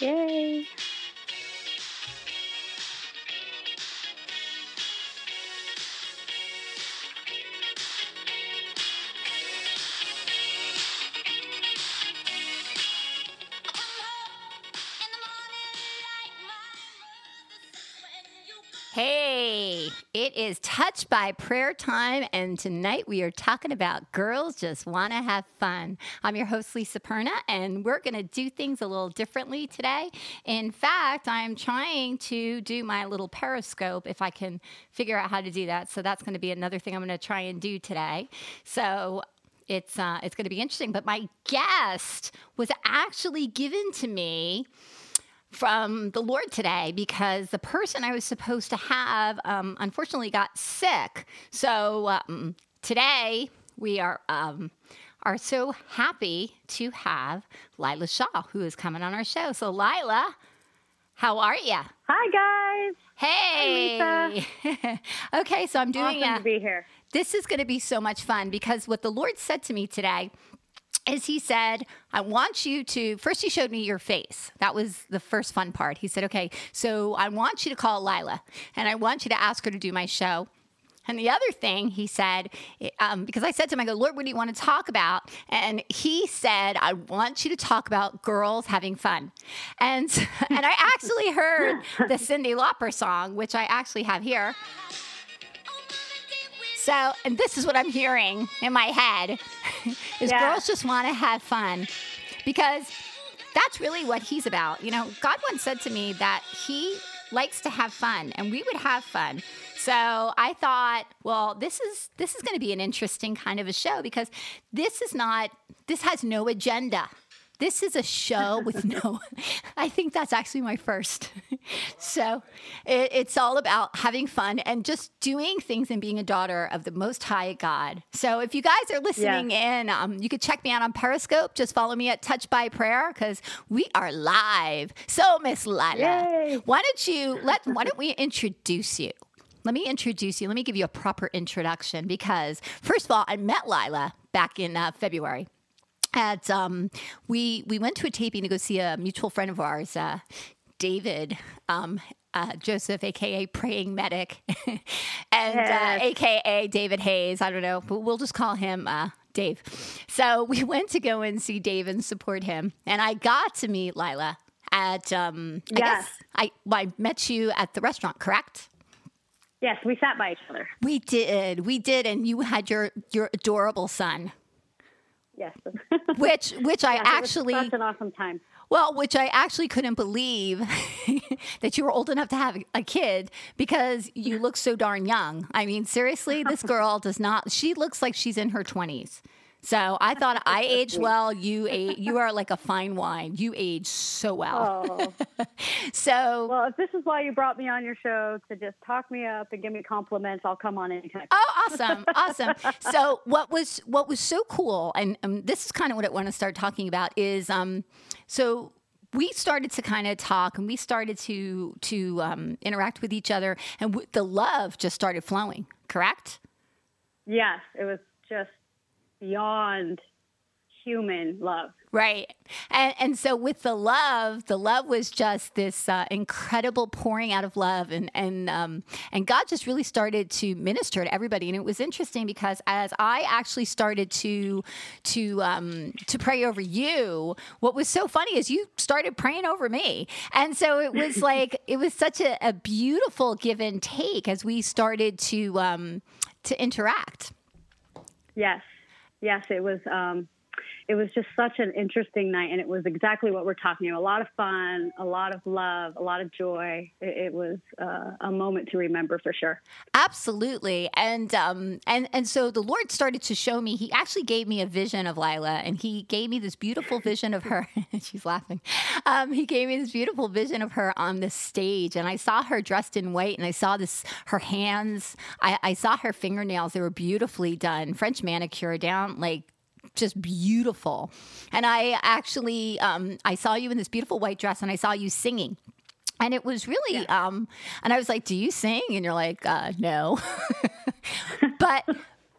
Yay. It is Touched by Prayer Time, and tonight we are talking about girls just want to have fun. I'm your host, Lisa Perna, and we're going to do things a little differently today. In fact, I'm trying to do my little periscope if I can figure out how to do that. So that's going to be another thing I'm going to try and do today. So it's uh, it's going to be interesting. But my guest was actually given to me from the Lord today because the person I was supposed to have um, unfortunately got sick. So um, today we are um, are so happy to have Lila Shaw who is coming on our show. So Lila, how are you? Hi guys. Hey. Hi, okay, so I'm doing awesome a, to be here. this is going to be so much fun because what the Lord said to me today is he said, I want you to, first he showed me your face. That was the first fun part. He said, okay, so I want you to call Lila and I want you to ask her to do my show. And the other thing he said, um, because I said to him, I go, Lord, what do you want to talk about? And he said, I want you to talk about girls having fun. And, and I actually heard the Cyndi Lauper song, which I actually have here. So, and this is what I'm hearing in my head is Yeah. girls just want to have fun because that's really what he's about. You know, God once said to me that he likes to have fun and we would have fun. So I thought, well, this is this is going to be an interesting kind of a show because this is not this has no agenda. This is a show with no, I think that's actually my first. so it, it's all about having fun and just doing things and being a daughter of the Most High God. So if you guys are listening in, um, you could check me out on Periscope. Just follow me at Touch by Prayer because we are live. So, Miss Lila, Yay. why don't you let, why don't we introduce you? Let me introduce you. Let me give you a proper introduction because, first of all, I met Lila back in uh, February at um, we we went to a taping to go see a mutual friend of ours, uh, David um, uh, Joseph, aka Praying Medic, and Yes. uh, aka David Hayes. I don't know, but we'll just call him. Uh, Dave. So we went to go and see Dave and support him. And I got to meet Lila at, um, I Yes. guess I, well, I met you at the restaurant, correct? Yes, we sat by each other. We did. We did. And you had your, your adorable son, Yes. which, which I Yes, it was actually, such an awesome time. Well, which I actually couldn't believe that you were old enough to have a kid because you look so darn young. I mean, seriously, this girl does not, she looks like she's in her 20s. So I thought I aged well. You a, you are like a fine wine. You age so well. Oh, So well, if this is why you brought me on your show to just talk me up and give me compliments, I'll come on anytime. Oh, awesome, awesome. So, what was what was so cool, and um, this is kind of what I want to start talking about is, um, so we started to kind of talk, and we started to to um, interact with each other, and w- the love just started flowing. Correct? Yes, it was just beyond human love. Right. And and so with the love, the love was just this uh, incredible pouring out of love and and um and God just really started to minister to everybody and it was interesting because as I actually started to to um to pray over you, what was so funny is you started praying over me. And so it was like it was such a, a beautiful give and take as we started to um to interact. Yes, yes, it was. Um, it was just such an interesting night, and it was exactly what we're talking about. A lot of fun, a lot of love, a lot of joy. It, it was uh, a moment to remember for sure. Absolutely, and um, and and so the Lord started to show me. He actually gave me a vision of Lila, and He gave me this beautiful vision of her. She's laughing. Um, he gave me this beautiful vision of her on the stage, and I saw her dressed in white, and I saw this her hands. I, I saw her fingernails; they were beautifully done, French manicure down like just beautiful. And I actually, um, I saw you in this beautiful white dress, and I saw you singing. And it was really, um, and I was like, "Do you sing?" And you're like, uh, "No," but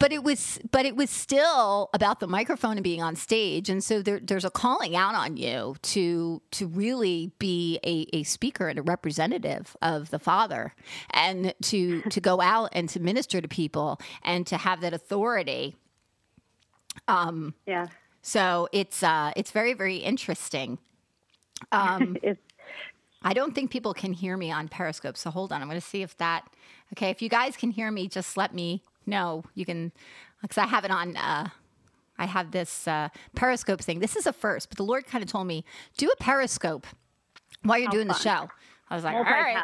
but it was but it was still about the microphone and being on stage and so there, there's a calling out on you to to really be a, a speaker and a representative of the father and to to go out and to minister to people and to have that authority um yeah so it's uh it's very very interesting um I don't think people can hear me on Periscope. So hold on. I'm going to see if that, okay. If you guys can hear me, just let me know. You can, because I have it on, uh, I have this uh, Periscope thing. This is a first, but the Lord kind of told me, do a Periscope while you're doing fun. the show. I was like, all right.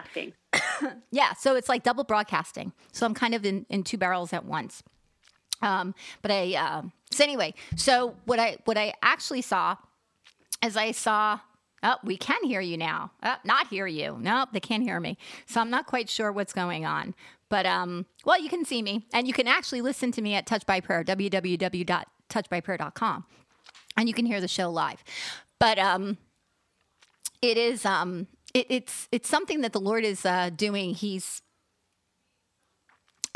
yeah. So it's like double broadcasting. So I'm kind of in, in two barrels at once. Um, but I, uh, so anyway, so what I, what I actually saw is I saw Oh, we can hear you now. Oh, not hear you. Nope, they can't hear me. So I'm not quite sure what's going on. But um, well, you can see me, and you can actually listen to me at Touch by Prayer, www.touchbyprayer.com, and you can hear the show live. But um, it is um, it, it's it's something that the Lord is uh, doing. He's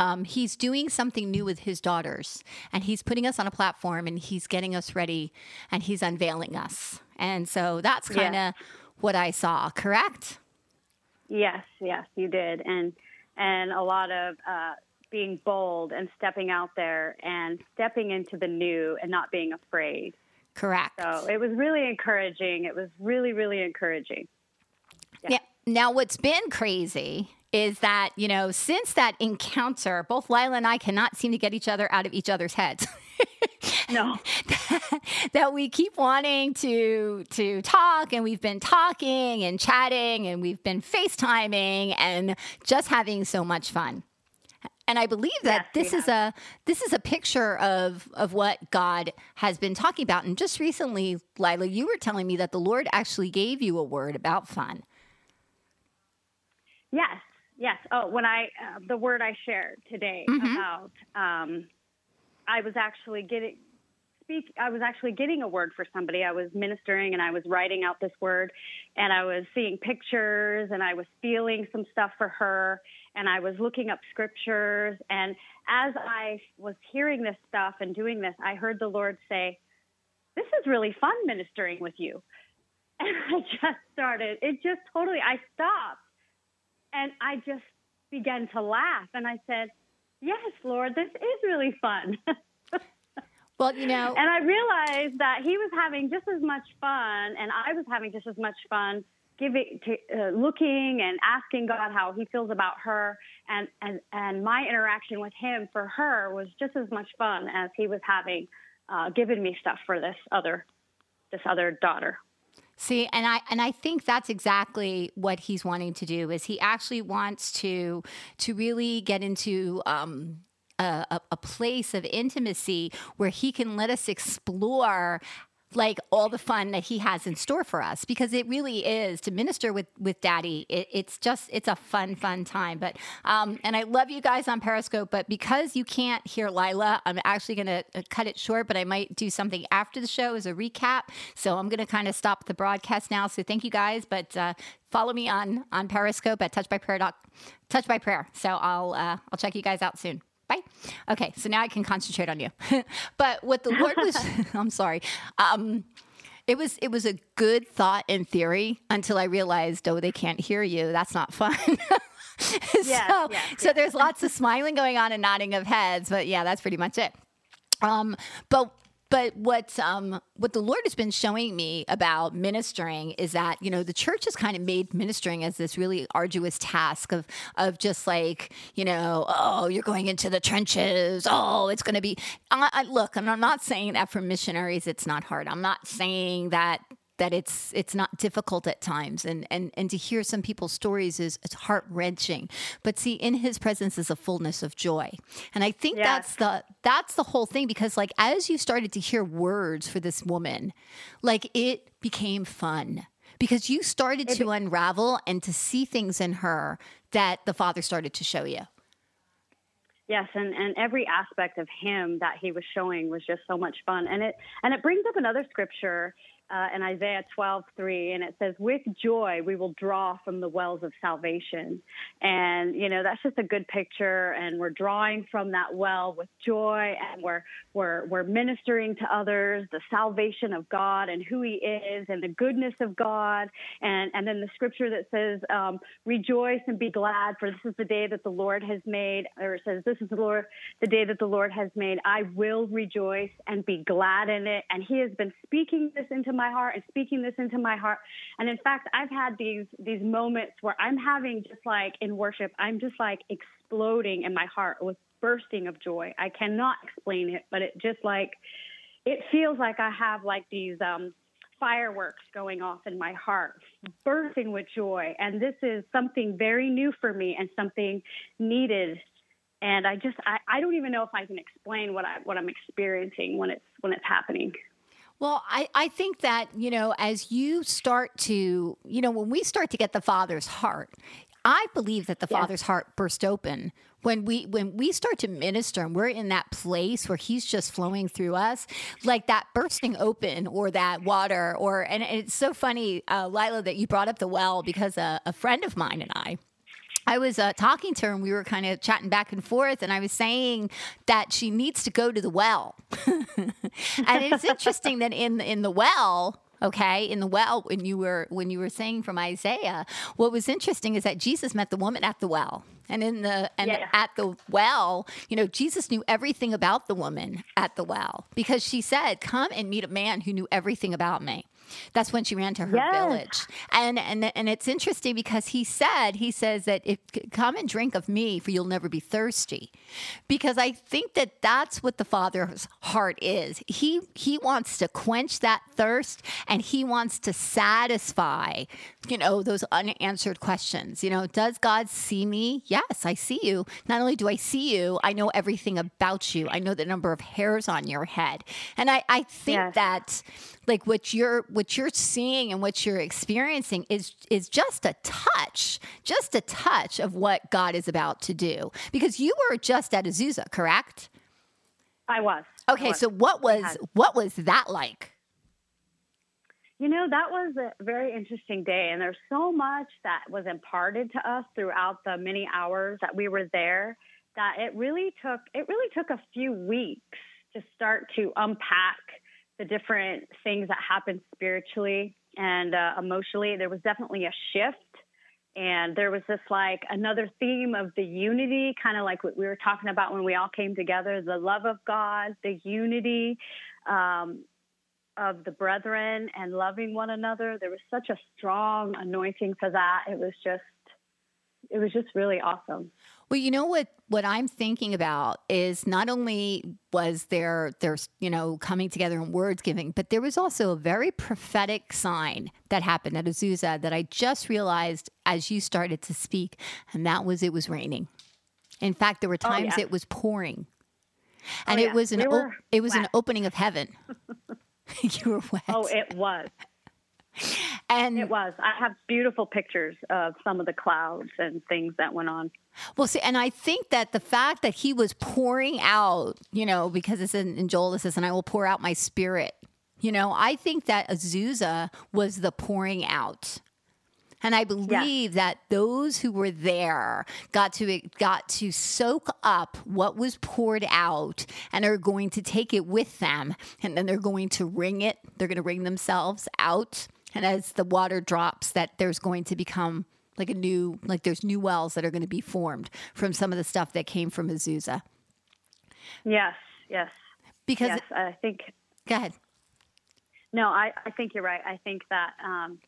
um, he's doing something new with his daughters, and he's putting us on a platform, and he's getting us ready, and he's unveiling us. And so that's kind of what I saw. Correct? Yes, yes, you did, and and a lot of uh, being bold and stepping out there and stepping into the new and not being afraid. Correct. So it was really encouraging. It was really, really encouraging. Yeah. yeah. Now, what's been crazy is that, you know, since that encounter, both Lila and I cannot seem to get each other out of each other's heads. no. that, that we keep wanting to to talk and we've been talking and chatting and we've been FaceTiming and just having so much fun. And I believe that yes, this is a this is a picture of of what God has been talking about. And just recently, Lila, you were telling me that the Lord actually gave you a word about fun. Yes, Yes. Oh, when I uh, the word I shared today mm-hmm. about um, I was actually getting speak. I was actually getting a word for somebody. I was ministering and I was writing out this word, and I was seeing pictures and I was feeling some stuff for her, and I was looking up scriptures. And as I was hearing this stuff and doing this, I heard the Lord say, "This is really fun ministering with you." And I just started. It just totally. I stopped and I just began to laugh and I said, Yes, Lord, this is really fun. well, you know. And I realized that he was having just as much fun and I was having just as much fun giving to, uh, looking and asking God how he feels about her and, and and my interaction with him for her was just as much fun as he was having uh, given me stuff for this other this other daughter. See, and I and I think that's exactly what he's wanting to do. Is he actually wants to to really get into um, a, a, place of intimacy where he can let us explore like all the fun that he has in store for us because it really is to minister with with daddy it, it's just it's a fun fun time. But um and i love you guys on periscope but because you can't hear lila i'm actually going to uh, cut it short but i might do something after the show as a recap. So i'm going to kind of stop the broadcast now. So thank you guys but uh follow me on on periscope at touch by prayer doc touch by prayer so i'll uh, i'll check you guys out soon Bye. Okay, so now I can concentrate on you. but what the Lord was, I'm sorry. Um, it was it was a good thought in theory until I realized, oh, they can't hear you. That's not fun. so, so there's lots of smiling going on and nodding of heads, but yeah, that's pretty much it. Um, but but what um, what the Lord has been showing me about ministering is that you know the church has kind of made ministering as this really arduous task of of just like you know oh you're going into the trenches. Oh it's going to be I, I, look I'm not saying that for missionaries it's not hard. I'm not saying that that it's it's not difficult at times. And and and to hear some people's stories is it's heart wrenching but see in his presence is a fullness of joy. And i think yes. that's the that's the whole thing because like as you started to hear words for this woman like it became fun. Because you started to unravel and to see things in her that the father started to show you. Yes, and, and every aspect of him that he was showing was just so much fun. And it and it brings up another scripture uh, in Isaiah 12, 3, and it says, With joy we will draw from the wells of salvation. And, you know, that's just a good picture. And we're drawing from that well with joy, and we're, we're, we're ministering to others the salvation of God and who He is and the goodness of God. And, and then the scripture that says, um, Rejoice and be glad, for this is the day that the Lord has made, or it says, This is the Lord, the day that the Lord has made. I will rejoice and be glad in it. And He has been speaking this into my my heart and speaking this into my heart. And in fact, I've had these these moments where I'm having just like in worship, I'm just like exploding in my heart with bursting of joy. I cannot explain it, but it just like it feels like I have like these um fireworks going off in my heart, bursting with joy. And this is something very new for me and something needed. And I just I, I don't even know if I can explain what I what I'm experiencing when it's when it's happening. Well, I, I think that, you know, as you start to, you know, when we start to get the Father's heart, I believe that the yes. Father's heart burst open when we when we start to minister and we're in that place where He's just flowing through us, like that bursting open or that water or and it's so funny, uh, Lila, that you brought up the well because a, a friend of mine and I I was uh, talking to her and we were kind of chatting back and forth, and I was saying that she needs to go to the well. and it's interesting that in in the well, okay in the well when you were when you were saying from isaiah what was interesting is that jesus met the woman at the well and in the and yeah. at the well you know jesus knew everything about the woman at the well because she said come and meet a man who knew everything about me that's when she ran to her yes. village. And and and it's interesting because he said he says that if come and drink of me for you'll never be thirsty. Because I think that that's what the father's heart is. He he wants to quench that thirst and he wants to satisfy, you know, those unanswered questions. You know, does God see me? Yes, I see you. Not only do I see you, I know everything about you. I know the number of hairs on your head. And I, I think yes. that like what you're what you're seeing and what you're experiencing is is just a touch, just a touch of what God is about to do. Because you were just at Azusa, correct? I was. Okay, I was. so what was what was that like? You know, that was a very interesting day, and there's so much that was imparted to us throughout the many hours that we were there that it really took it really took a few weeks to start to unpack the different things that happened spiritually and uh, emotionally. There was definitely a shift. And there was this like another theme of the unity, kind of like what we were talking about when we all came together the love of God, the unity um, of the brethren, and loving one another. There was such a strong anointing for that. It was just, it was just really awesome. Well, you know what what I'm thinking about is not only was there there's you know coming together and words giving, but there was also a very prophetic sign that happened at Azusa that I just realized as you started to speak, and that was it was raining. In fact, there were oh, times oh, yeah. it was pouring, oh, and oh, yeah. it was an we o- it was an opening of heaven. you were oh, wet. Oh, it was. And it was. I have beautiful pictures of some of the clouds and things that went on. Well, see, and I think that the fact that he was pouring out, you know, because it's in, in Joel, it says, and I will pour out my spirit. You know, I think that Azusa was the pouring out. And I believe that those who were there got to got to soak up what was poured out and are going to take it with them and then they're going to wring it. They're going to wring themselves out and as the water drops that there's going to become like a new like there's new wells that are going to be formed from some of the stuff that came from Azusa. Yes, yes. Because yes, I think Go ahead. No, I, I think you're right. I think that um,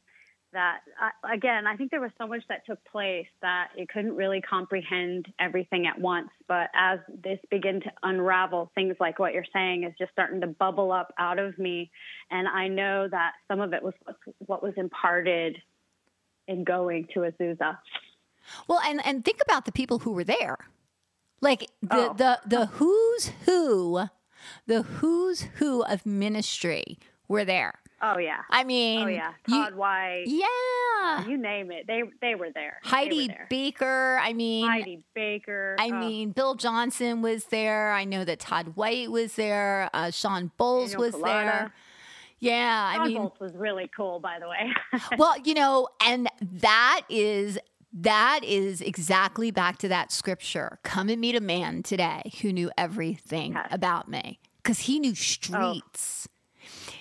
that uh, again, I think there was so much that took place that it couldn't really comprehend everything at once. But as this began to unravel, things like what you're saying is just starting to bubble up out of me, and I know that some of it was what was imparted in going to Azusa. Well, and and think about the people who were there, like the oh. the the who's who, the who's who of ministry were there. Oh yeah. I mean, oh yeah. Todd you, White. Yeah. You name it. They they were there. Heidi were there. Baker. I mean, Heidi Baker. I oh. mean, Bill Johnson was there. I know that Todd White was there. Uh, Shawn Bolz Daniel was there. Yeah, I mean, Bolz was really cool, by the way. well, you know, and that is that is exactly back to that scripture. Come and meet a man today who knew everything Yes. about me because he knew streets.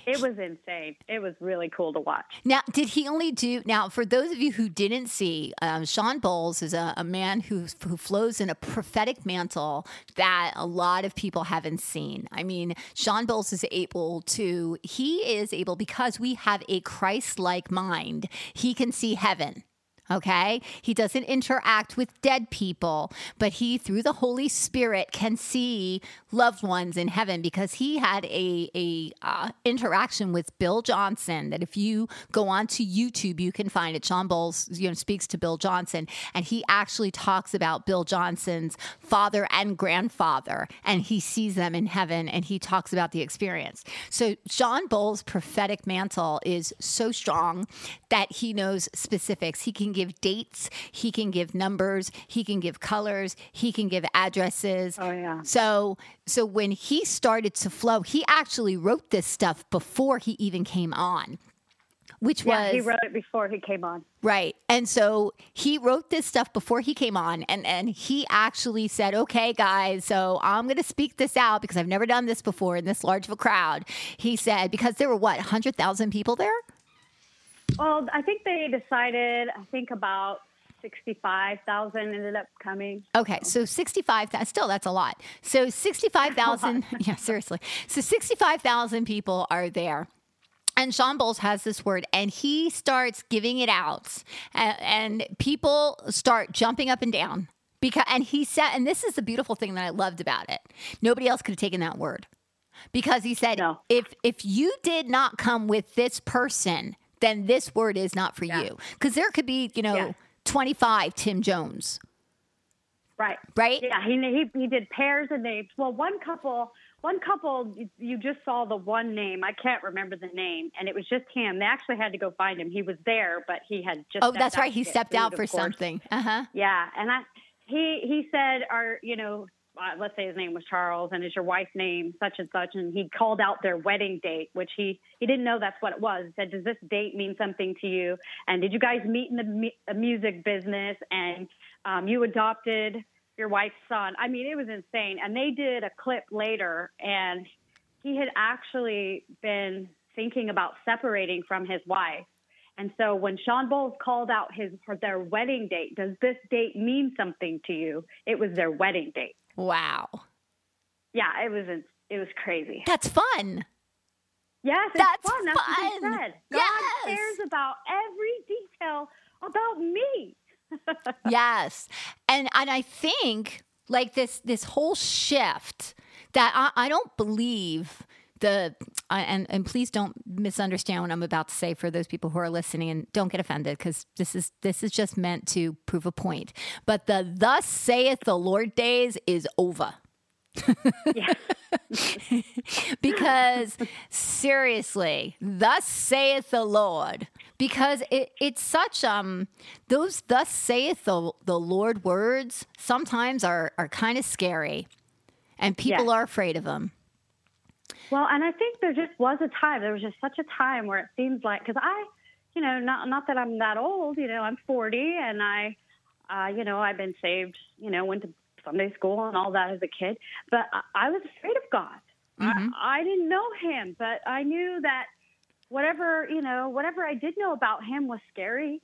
It was insane. It was really cool to watch. Now, did he only do? Now, for those of you who didn't see, um, Shawn Bolz is a, a man who who flows in a prophetic mantle that a lot of people haven't seen. I mean, Shawn Bolz is able to. He is able because we have a Christ-like mind. He can see heaven. Okay. He doesn't interact with dead people, but he, through the Holy Spirit, can see loved ones in heaven because he had a, a uh, interaction with Bill Johnson that if you go onto YouTube, you can find it. Shawn Bolz, you know, speaks to Bill Johnson and he actually talks about Bill Johnson's father and grandfather and he sees them in heaven and he talks about the experience. So Shawn Bolz' prophetic mantle is so strong that he knows specifics. He can give dates, he can give numbers, he can give colors, he can give addresses. Oh, yeah. So so when he started to flow, he actually wrote this stuff before he even came on. Which Yeah, was he wrote it before he came on. Right. And so he wrote this stuff before he came on and and he actually said, "Okay, guys, so I'm going to speak this out because I've never done this before in this large of a crowd." He said because there were what, 100,000 people there? Well, I think they decided. I think about sixty-five thousand ended up coming. Okay, so 65,000, still that's a lot. So 65,000, yeah, seriously. So 65,000 people are there. And Shawn Bolz has this word and he starts giving it out and, and people start jumping up and down because, and he said, and this is the beautiful thing that I loved about it. Nobody else could have taken that word because he said, No. if, if you did not come with this person, then this word is not for Yeah. you. Cause there could be, you know, Yeah. 25 Tim Jones, Right. right? Yeah, he he he did pairs and names. Well, one couple, one couple, you- just saw the one name. I can't remember the name, and it was just him. They actually had to go find him. He was there, but he had just. Oh, that's right. He stepped food, out for something. Uh huh. Yeah, and I he he said, "Our you know." Uh, let's say his name was Charles, and is your wife's name such and such? And he called out their wedding date, which he he didn't know that's what it was. He said, "Does this date mean something to you?" And did you guys meet in the mu- music business? And um, you adopted your wife's son. I mean, it was insane. And they did a clip later, and he had actually been thinking about separating from his wife. And so when Shawn Bolz called out his their wedding date, does this date mean something to you? It was their wedding date. Wow. Yeah, it was it was crazy. That's fun. Yes, it's That's fun. That's what he fun. said. God Yes. cares about every detail about me. yes. And and I think like this this whole shift that I, I don't believe the I and and please don't misunderstand what I'm about to say for those people who are listening and don't get offended because this is this is just meant to prove a point. But the thus saith the Lord days is over. Because seriously, thus saith the Lord. Because it, it's such um those thus saith the the Lord words sometimes are are kind of scary, and people are afraid of them. Well, and I think there just was a time. There was just such a time where it seems like because I, you know, not not that I'm that old. You know, I'm 40, and I, uh, you know, I've been saved. You know, went to Sunday school and all that as a kid, but I, I was afraid of God. Mhm. I, I didn't know Him, but I knew that whatever you know, whatever I did know about Him was scary.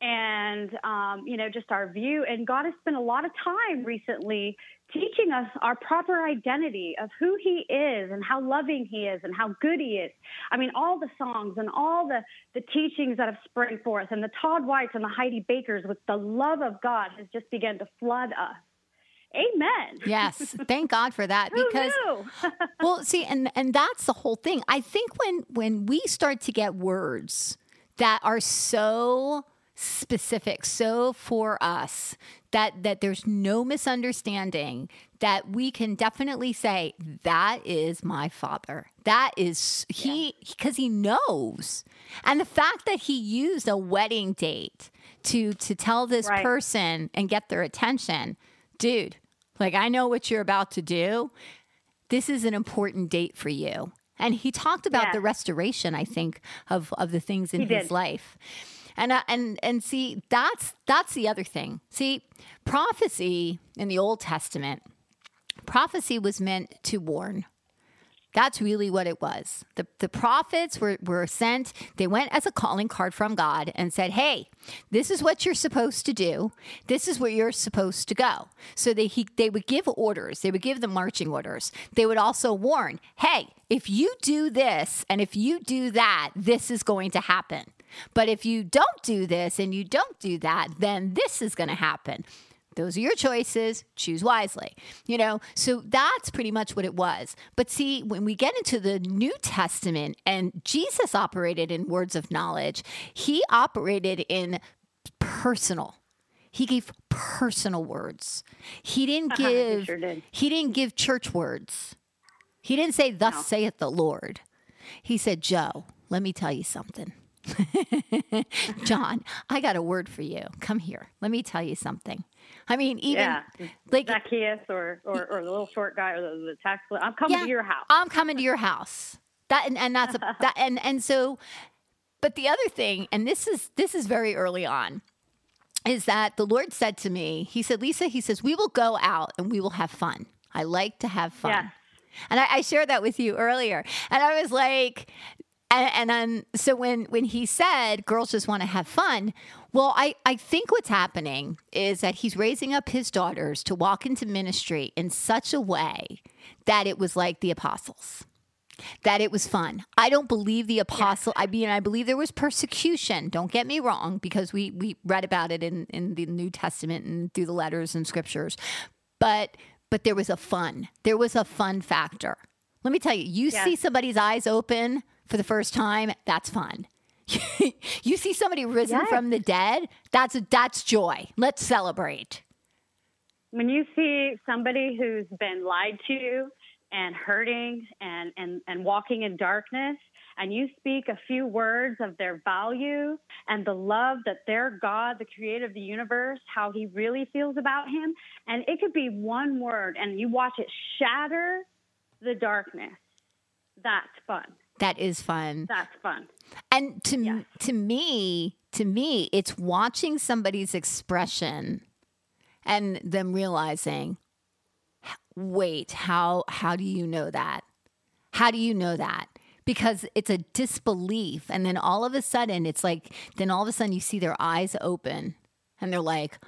And um, you know, just our view. And God has spent a lot of time recently teaching us our proper identity of who he is and how loving he is and how good he is. I mean, all the songs and all the, the teachings that have sprung forth and the Todd Whites and the Heidi Bakers with the love of God has just begun to flood us. Amen. Yes, thank God for that because well, see, and and that's the whole thing. I think when when we start to get words that are so specific, so for us that that there's no misunderstanding, that we can definitely say that is my father. That is he because he knows, and the fact that he used a wedding date to to tell this Right. person and get their attention, dude. Like I know what you're about to do this is an important date for you. And he talked about Yeah. the restoration, I think, of of the things in He his did. life. And uh, and and see, that's that's the other thing. See, prophecy in the Old Testament, prophecy was meant to warn. That's really what it was. The, the prophets were, were sent, they went as a calling card from God and said, Hey, this is what you're supposed to do. This is where you're supposed to go. So they, he, they would give orders, they would give the marching orders. They would also warn, Hey, if you do this and if you do that, this is going to happen. But if you don't do this and you don't do that, then this is going to happen. Those are your choices. Choose wisely. You know, so that's pretty much what it was. But see, when we get into the New Testament and Jesus operated in words of knowledge, he operated in personal. He gave personal words. He didn't Uh-huh, he give sure did. he didn't give church words. He didn't say thus No. saith the Lord. He said, "Joe, let me tell you something." John, I got a word for you. Come here. Let me tell you something. I mean, even Yeah. like Zacchaeus or, or, or the little short guy or the, the tax collector. I'm coming Yeah. to your house. I'm coming to your house. That and, and that's a, that and and so but the other thing and this is this is very early on is that the Lord said to me, he said, Lisa, he says, we will go out and we will have fun. I like to have fun. Yes. And I, I shared that with you earlier. And I was like, and, and then so when when he said girls just want to have fun, well, I, I think what's happening is that he's raising up his daughters to walk into ministry in such a way that it was like the apostles. That it was fun. I don't believe the apostle. I mean, I believe there was persecution. Don't get me wrong, because we we read about it in in the New Testament and through the letters and scriptures. But but there was a fun. There was a fun factor. Let me tell you, you Yes. see somebody's eyes open for the first time, that's fun. you see somebody risen Yes. from the dead, that's that's joy. Let's celebrate. when you see somebody who's been lied to and hurting and, and, and walking in darkness, and you speak a few words of their value and the love that their God, the creator of the universe, how he really feels about him, and it could be one word, and you watch it shatter the darkness. That's fun. That is fun. That's fun. And to Yes. to me, to me, it's watching somebody's expression and them realizing, wait, how how do you know that? How do you know that? Because it's a disbelief, and then all of a sudden, it's like, then all of a sudden, you see their eyes open, and they're like,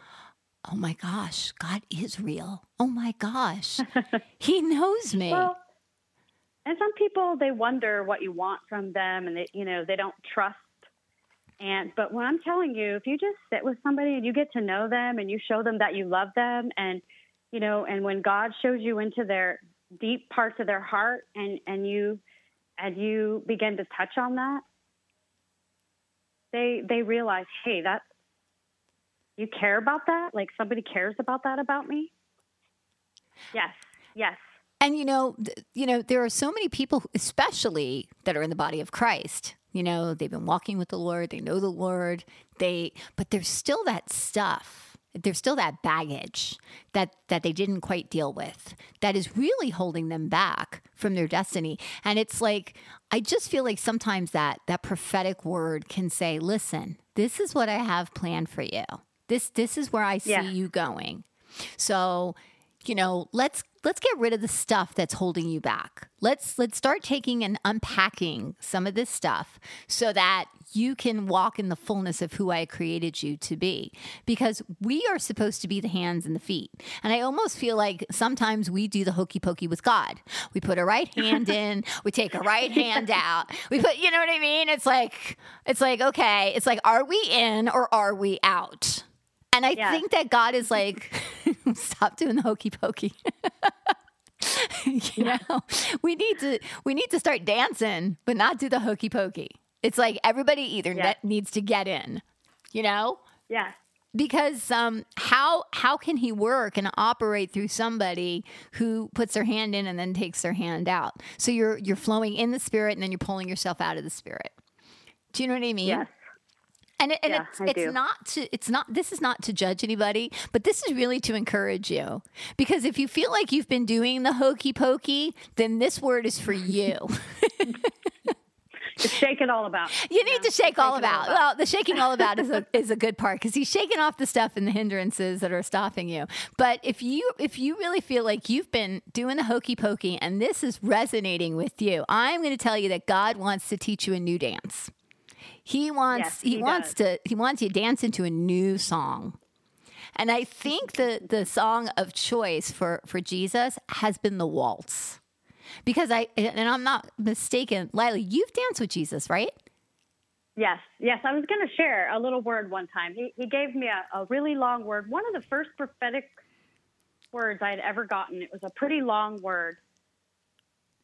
"Oh my gosh, God is real! Oh my gosh, He knows me." Well, and some people they wonder what you want from them, and they you know they don't trust. And but when I'm telling you, if you just sit with somebody and you get to know them and you show them that you love them, and you know, and when God shows you into their deep parts of their heart, and and you and you begin to touch on that, they they realize, hey, that you care about that. Like somebody cares about that about me. Yes, yes. And you know, th- you know, there are so many people, especially that are in the body of Christ. You know, they've been walking with the Lord, they know the Lord, they, but there's still that stuff. There's still that baggage that that they didn't quite deal with that is really holding them back from their destiny. And it's like I just feel like sometimes that that prophetic word can say, "Listen, this is what I have planned for you. This this is where I see Yeah. you going." So, you know, let's let's get rid of the stuff that's holding you back. Let's let's start taking and unpacking some of this stuff so that you can walk in the fullness of who I created you to be. Because we are supposed to be the hands and the feet. And I almost feel like sometimes we do the hokey pokey with God. We put a right hand in, we take a right hand out. We put, you know what I mean? It's like it's like okay, it's like are we in or are we out? And I Yeah. think that God is like, stop doing the hokey pokey. you know, we need to we need to start dancing, but not do the hokey pokey. It's like everybody either Yeah. net needs to get in, you know, Yeah. because um, how how can he work and operate through somebody who puts their hand in and then takes their hand out? So you're you're flowing in the spirit and then you're pulling yourself out of the spirit. Do you know what I mean? Yes. And, it, and Yeah, it's, I it's do. not to it's not this is not to judge anybody, but this is really to encourage you. Because if you feel like you've been doing the hokey pokey, then this word is for you. shake it all about. You need to shake all about. all about. Well, the shaking all about is a is a good part because he's shaking off the stuff and the hindrances that are stopping you. But if you if you really feel like you've been doing the hokey pokey and this is resonating with you, I'm going to tell you that God wants to teach you a new dance. He wants yes, he, he wants to he wants you to dance into a new song. And I think the the song of choice for for Jesus has been the waltz. Because I and I'm not mistaken, Lily, you've danced with Jesus, right? Yes, yes. I was going to share a little word one time. He, he gave me a, a really long word, one of the first prophetic words I had ever gotten. It was a pretty long word.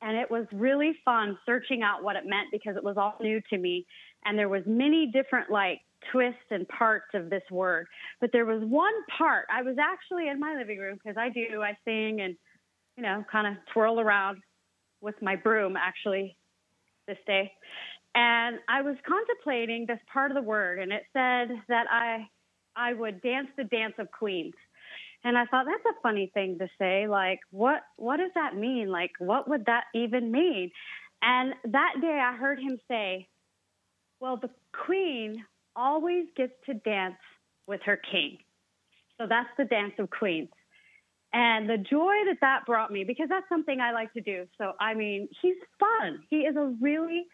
And it was really fun searching out what it meant because it was all new to me. And there was many different like twists and parts of this word. But there was one part. I was actually in my living room because I do, I sing and, you know, kind of twirl around with my broom actually this day. And I was contemplating this part of the word and it said that I I would dance the dance of queens. And I thought that's a funny thing to say. Like, what what does that mean? Like, what would that even mean? And that day I heard him say, Well, the queen always gets to dance with her king. So that's the dance of queens. And the joy that that brought me, because that's something I like to do. So, I mean, he's fun. He is a really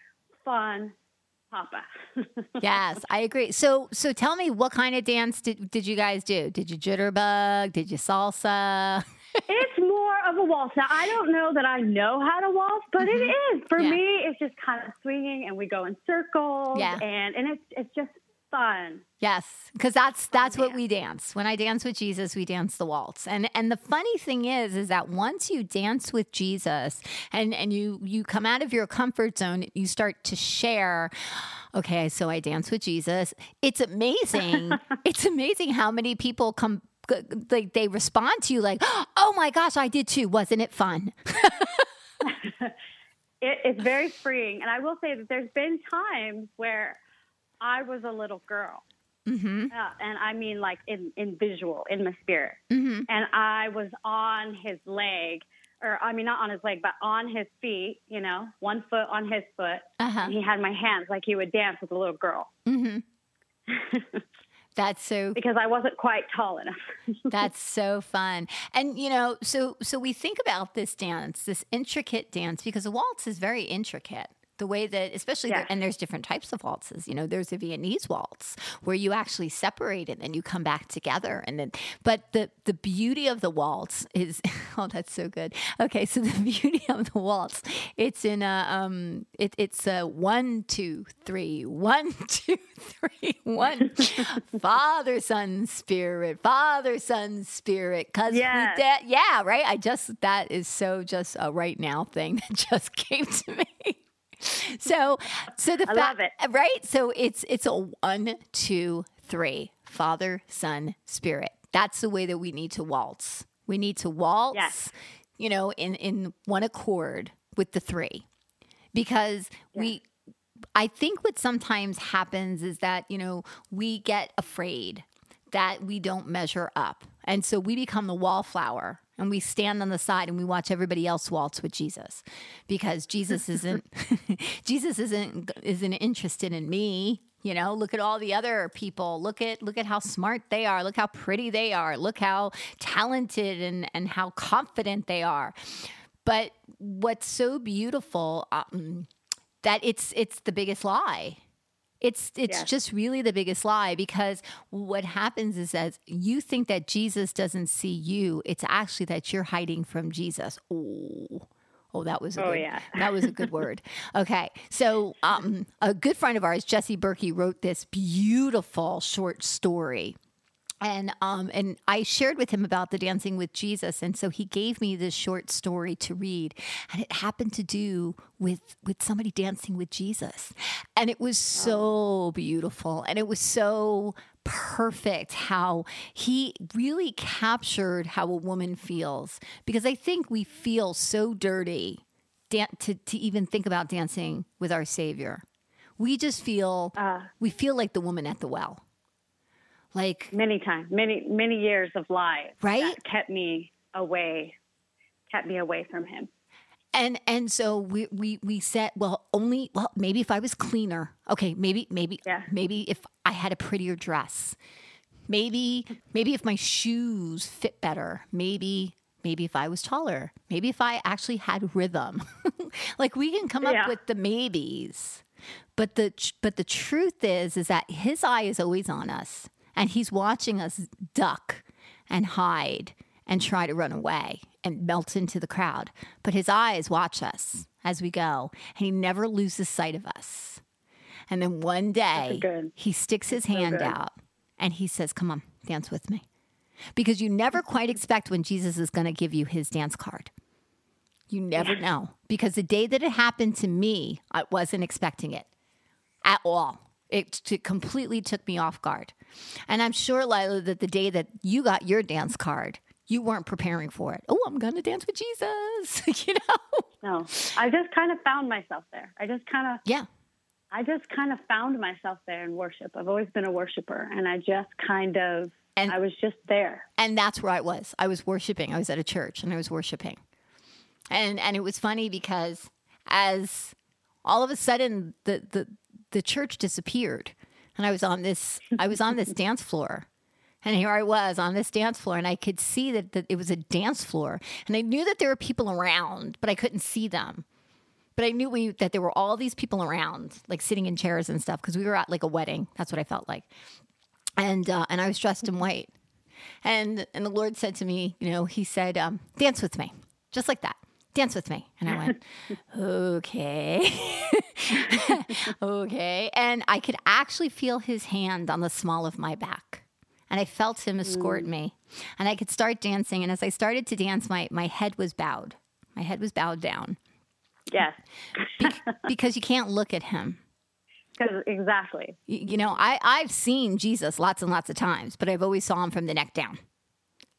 fun papa. yes, I agree. So, so tell me, what kind of dance did, did you guys do? Did you jitterbug? Did you salsa? it's of a waltz. Now, I don't know that I know how to waltz, but mm-hmm. it is for yeah. me. It's just kind of swinging, and we go in circles, yeah. and and it's it's just fun. Yes, because that's that's what we dance. When I dance with Jesus, we dance the waltz. And and the funny thing is, is that once you dance with Jesus and and you you come out of your comfort zone, you start to share. Okay, so I dance with Jesus. It's amazing. it's amazing how many people come like they respond to you like, "Oh my gosh, I did too. Wasn't it fun?" it, it's very freeing, and I will say that there's been times where I was a little girl. Mm-hmm. Uh, and I mean, like in, in visual, in my spirit. Mm-hmm. And I was on his leg, or I mean, not on his leg, but on his feet, you know, one foot on his foot. Uh-huh. And he had my hands like he would dance with a little girl. Mm-hmm. That's so because I wasn't quite tall enough. that's so fun. And you know, so so we think about this dance, this intricate dance because a waltz is very intricate the way that especially yeah. the, and there's different types of waltzes you know there's a viennese waltz where you actually separate it and you come back together and then but the the beauty of the waltz is oh that's so good okay so the beauty of the waltz it's in a um it, it's a one two three one two three one father son spirit father son spirit because yeah. De- yeah right i just that is so just a right now thing that just came to me so so the I love it. right so it's it's a one two three father son spirit that's the way that we need to waltz we need to waltz yes. you know in in one accord with the three because yes. we i think what sometimes happens is that you know we get afraid that we don't measure up and so we become the wallflower and we stand on the side and we watch everybody else waltz with Jesus because Jesus isn't Jesus isn't isn't interested in me you know? Look at all the other people. Look at look at how smart they are. Look how pretty they are. Look how talented and and how confident they are. But what's so beautiful um, that it's it's the biggest lie it's it's yes. just really the biggest lie because what happens is that you think that Jesus doesn't see you. It's actually that you're hiding from Jesus. Oh. Oh, that was a oh, good, yeah. that was a good word. Okay, so um, a good friend of ours, Jesse Berkey, wrote this beautiful short story and um and I shared with him about the dancing with Jesus. And so he gave me this short story to read. And it happened to do with with somebody dancing with Jesus. And it was so beautiful. And it was so perfect how he really captured how a woman feels. Because I think we feel so dirty to to even think about dancing with our savior. We just feel uh, we feel like the woman at the well like many times, many many years of lies, right? kept me away, kept me away from him. and and so we we we said well only well maybe if i was cleaner okay maybe maybe Yeah. maybe if i had a prettier dress maybe maybe if my shoes fit better maybe maybe if i was taller maybe if i actually had rhythm like we can come Yeah. up with the maybes but the but the truth is is that his eye is always on us and he's watching us duck and hide and try to run away and melt into the crowd. But his eyes watch us as we go and he never loses sight of us. And then one day he sticks his hand good. out and he says come on dance with me. Because you never quite expect when jesus is going to give you his dance card. You never know. Because the day that it happened to me, I wasn't expecting it at all. It, t- completely took me off guard. And I'm sure, Lila, that the day that you got your dance card, you weren't preparing for it. Oh, I'm going to dance with Jesus, you know? No, I just kind of found myself there. I just kind of, Yeah. I just kind of found myself there in worship. I've always been a worshiper, and I just kind of, And- I was just there. And that's where I was. I was worshiping. I was at a church and I was worshiping. And and it was funny because as all of a sudden the the, the church disappeared and I was on this I was on this dance floor. And here I was on this dance floor, and I could see that, that it was a dance floor. And I knew that there were people around, but I couldn't see them. But I knew we, that there were all these people around, like sitting in chairs and stuff, because we were at like a wedding. That's what I felt like. And uh, and I was dressed in white. And and the Lord said to me, you know, He said, um, "Dance with me," just like that. Dance with me. And I went, okay, okay. And I could actually feel His hand on the small of my back, and I felt Him escort me, and I could start dancing. And as I started to dance, my my head was bowed. My head was bowed down Yes, because you can't look at Him. exactly. You know I, i've seen jesus lots and lots of times but i've always saw him from the neck down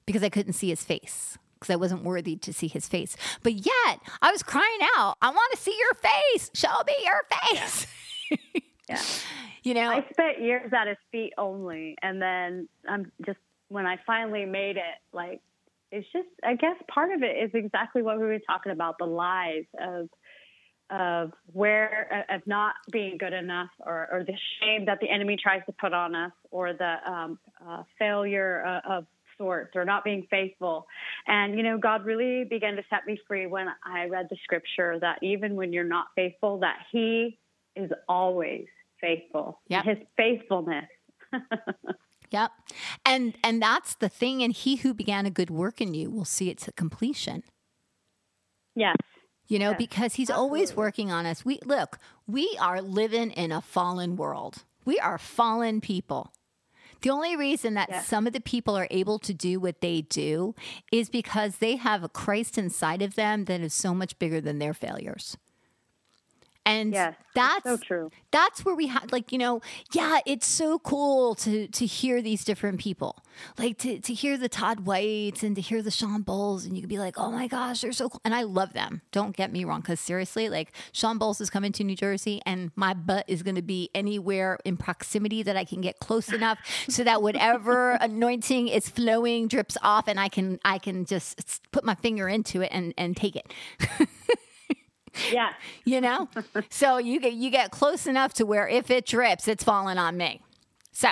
because i couldn't see his face because i wasn't worthy to see his face. But yet i was crying out i want to see your face. Show me your face. Yeah. you know? I spent years at his feet only, and then I'm just when I finally made it, like it's just I guess part of it is exactly what we were talking about the lies of of where of not being good enough or, or the shame that the enemy tries to put on us or the um, uh, failure uh, of sorts or not being faithful. And you know god really began to set me free when i read the scripture that even when you're not faithful that he is always faithful. Yep. his faithfulness. Yep. And and that's the thing and he who began a good work in you will see it to completion. Yes. You know Yes, because he's always working on us. We look we are living in a fallen world. We are fallen people the only reason that Yes. some of the people are able to do what they do is because they have a christ inside of them that is so much bigger than their failures and yes that's so true. that's where we had like you know yeah it's so cool to to hear these different people. Like to, to hear the todd whites and to hear the Shawn Bolz and you could be like oh my gosh they're so cool. And i love them. Don't get me wrong because seriously like Shawn Bolz is coming to new jersey and my butt is going to be anywhere in proximity that i can get close enough so that whatever anointing is flowing drips off and i can i can just put my finger into it and and take it yes you know? So you get you get close enough to where if it drips it's falling on me. So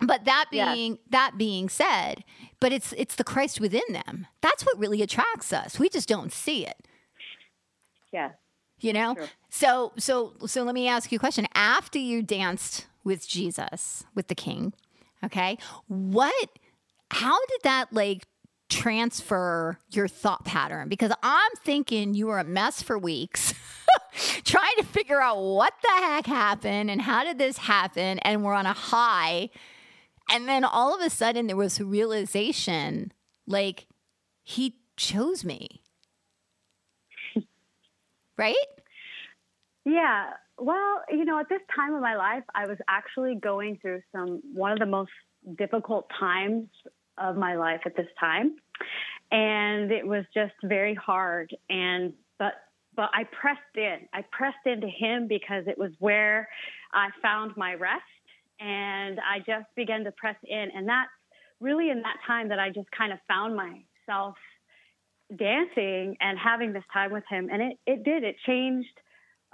but that Yes. being that being said but it's it's the christ within them. That's what really attracts us. We just don't see it. Yeah. you know? True. so so so let me ask you a question. After you danced with jesus with the king okay what how did that like transfer your thought pattern because i'm thinking you were a mess for weeks trying to figure out what the heck happened and how did this happen and we're on a high. And then all of a sudden there was a realization like he chose me. Right? Yeah. Well, you know, at this time of my life, I was actually going through some one of the most difficult times of my life at this time. And it was just very hard and but but I pressed in. I pressed into him because it was where I found my rest and I just began to press in and that's really in that time that I just kind of found myself dancing and having this time with him. And it, it did, it changed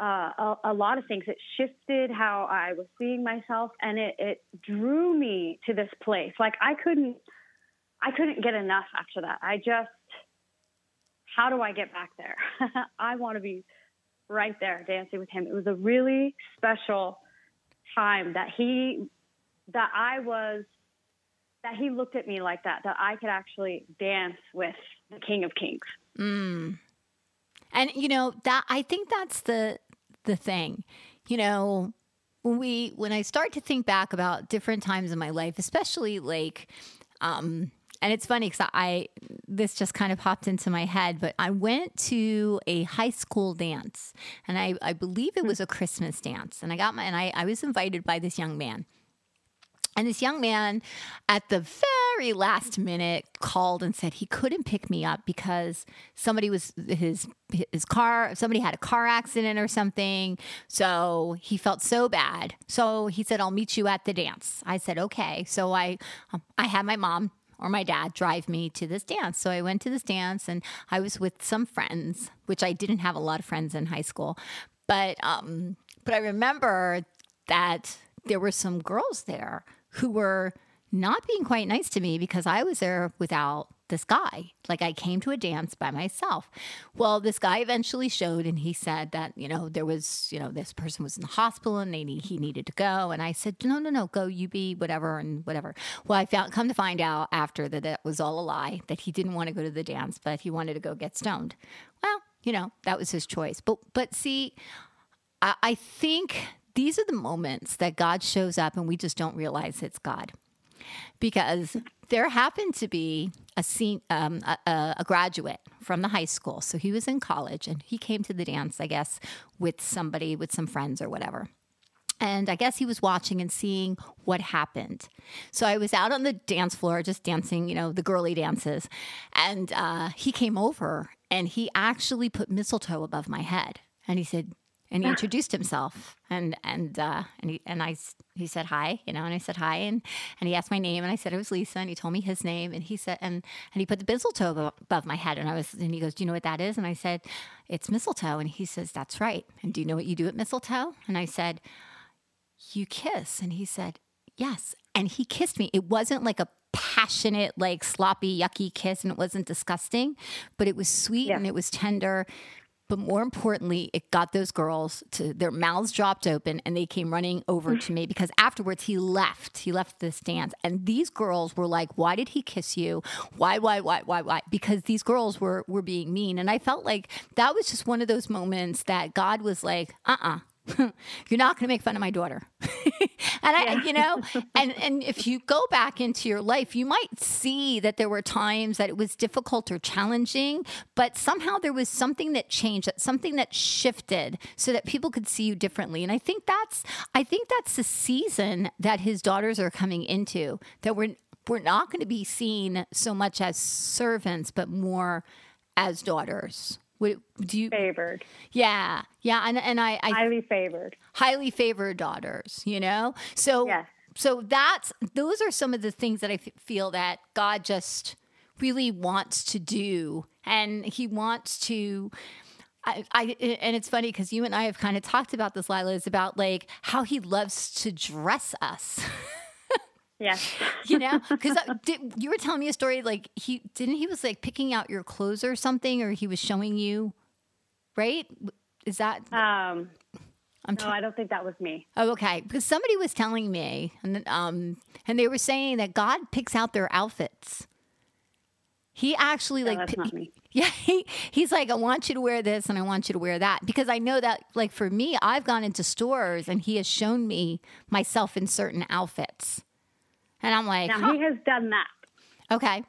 uh, a, a, lot of things. It shifted how I was seeing myself and it, it drew me to this place. Like I couldn't, I couldn't get enough after that. I just, how do I get back there? I want to be right there dancing with him. It was a really special time that he, that I was, that he looked at me like that, that I could actually dance with the King of Kings. Mm. And you know that I think that's the the thing. You know, when we when I start to think back about different times in my life, especially like um and it's funny because I this just kind of popped into my head, but I went to a high school dance, and I, I believe it was a Christmas dance, and I got my and I, I was invited by this young man, and this young man, at the very last minute, called and said he couldn't pick me up because somebody was his his car. Somebody had a car accident or something. So he felt so bad. So he said, "I'll meet you at the dance." I said, "Okay." So I um, I had my mom or my dad drive me to this dance. So I went to this dance and I was with some friends, which I didn't have a lot of friends in high school. But um but I remember that there were some girls there who were not being quite nice to me because I was there without this guy. Like I came to a dance by myself. Well, this guy eventually showed and he said that, you know, there was, you know, this person was in the hospital and they need, he needed to go. And I said, no, no, no, go, you be whatever and whatever. Well, I found, come to find out after that it was all a lie, that he didn't want to go to the dance, but he wanted to go get stoned. Well, you know, that was his choice. But, but see, I, I think these are the moments that God shows up and we just don't realize it's God. Because there happened to be a, scene, um, a, a, graduate from the high school. So he was in college and he came to the dance, I guess, with somebody, with some friends or whatever. And I guess he was watching and seeing what happened. So I was out on the dance floor just dancing, you know, the girly dances. And uh, he came over and he actually put mistletoe above my head. And he said, and he introduced himself and and uh, and he and I he said hi, you know, and I said hi, and and he asked my name, and I said it was Lisa, and he told me his name, and he said and and he put the mistletoe above my head, and I was and he goes, do you know what that is? And I said, it's mistletoe, and he says that's right. And do you know what you do at mistletoe? And I said, you kiss, and he said yes, and he kissed me. It wasn't like a passionate, like sloppy, yucky kiss, and it wasn't disgusting, but it was sweet yeah. and it was tender but more importantly, it got those girls to their mouths dropped open and they came running over to me because afterwards he left. He left this dance. And these girls were like, Why did he kiss you? Why, why, why, why, why? Because these girls were were being mean. And I felt like that was just one of those moments that God was like, uh uh-uh, uh you're not going to make fun of my daughter. and I, you know, and, and if you go back into your life, you might see that there were times that it was difficult or challenging, but somehow there was something that changed, that something that shifted so that people could see you differently. And I think that's, I think that's the season that his daughters are coming into that we're, we're not going to be seen so much as servants, but more as daughters. Would, do you favored? Yeah, yeah, and and I, I highly favored, highly favored daughters. You know, so yes. so that's those are some of the things that I f- feel that God just really wants to do, and He wants to. I, I and it's funny because you and I have kind of talked about this, Lila, is about like how He loves to dress us. Yes. you know, because you were telling me a story like he didn't he was like picking out your clothes or something, or he was showing you, right? Is that? Um, I'm no, I don't think that was me. Oh, okay. Because somebody was telling me, and um, and they were saying that God picks out their outfits. He actually no, like me. Yeah, he, he's like, I want you to wear this and I want you to wear that. Because I know that, like, for me, I've gone into stores and he has shown me myself in certain outfits. And I'm like, now huh. he has done that. Okay.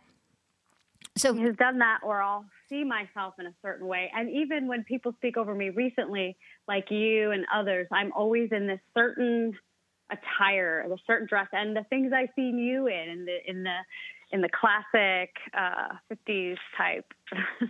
So he has done that, or I'll see myself in a certain way. And even when people speak over me recently, like you and others, I'm always in this certain attire, a certain dress, and the things I've seen you in, in the in the in the classic uh, 50s type.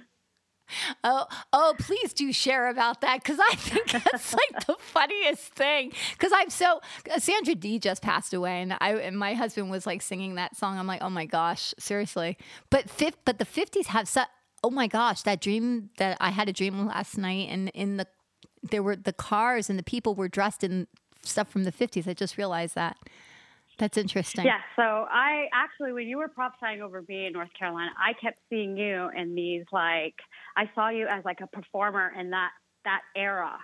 Oh, oh, please do share about that because I think that's like the funniest thing. Because I'm so Sandra Dee just passed away, and I and my husband was like singing that song. I'm like, oh my gosh, seriously. But fifth, but the 50s have such oh my gosh, that dream that I had a dream last night, and in the there were the cars and the people were dressed in stuff from the 50s. I just realized that. That's interesting. Yeah. So I actually, when you were prophesying over me in North Carolina, I kept seeing you in these like I saw you as like a performer in that that era.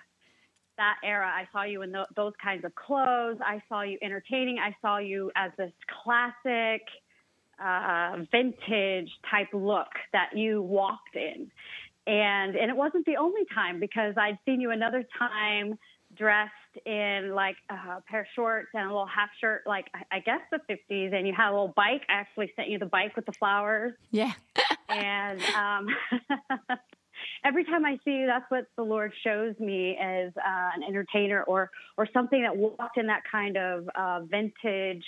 That era, I saw you in the, those kinds of clothes. I saw you entertaining. I saw you as this classic, uh, vintage type look that you walked in, and and it wasn't the only time because I'd seen you another time dressed in like a pair of shorts and a little half shirt, like I guess the 50s, and you had a little bike. I actually sent you the bike with the flowers. Yeah. and um, every time I see you, that's what the Lord shows me as uh, an entertainer or or something that walked in that kind of uh, vintage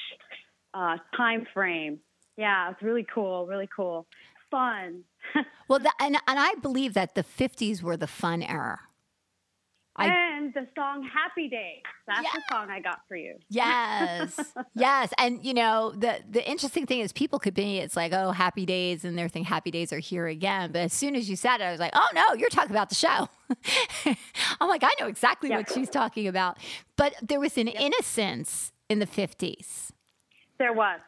uh, time frame. Yeah, it's really cool, really cool, fun. well, the, and and I believe that the 50s were the fun era. I, and the song Happy Days. That's yes. the song I got for you. Yes. yes. And you know, the the interesting thing is people could be it's like, oh, happy days, and they're thinking happy days are here again. But as soon as you said it, I was like, oh no, you're talking about the show. Oh I'm like, I know exactly yep. what she's talking about. But there was an yep. innocence in the fifties. There was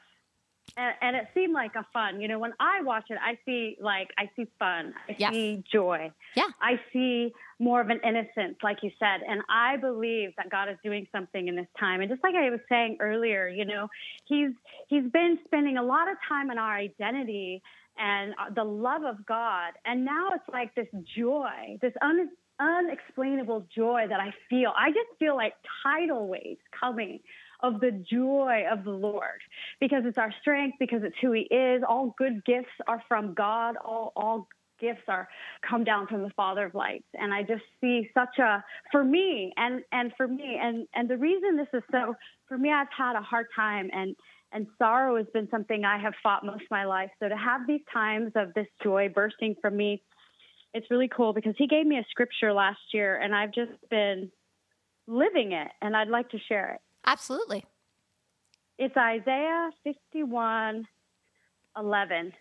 and, and, it seemed like a fun. You know, when I watch it, I see like I see fun, I yes. see joy, yeah, I see more of an innocence, like you said, and I believe that God is doing something in this time. And just like I was saying earlier, you know, He's He's been spending a lot of time on our identity and uh, the love of God, and now it's like this joy, this un, unexplainable joy that I feel. I just feel like tidal waves coming of the joy of the Lord because it's our strength, because it's who He is. All good gifts are from God. All, all gifts are come down from the Father of lights. And I just see such a for me and and for me and and the reason this is so for me I've had a hard time and and sorrow has been something I have fought most of my life. So to have these times of this joy bursting from me, it's really cool because he gave me a scripture last year and I've just been living it and I'd like to share it. Absolutely. It's Isaiah 51 11.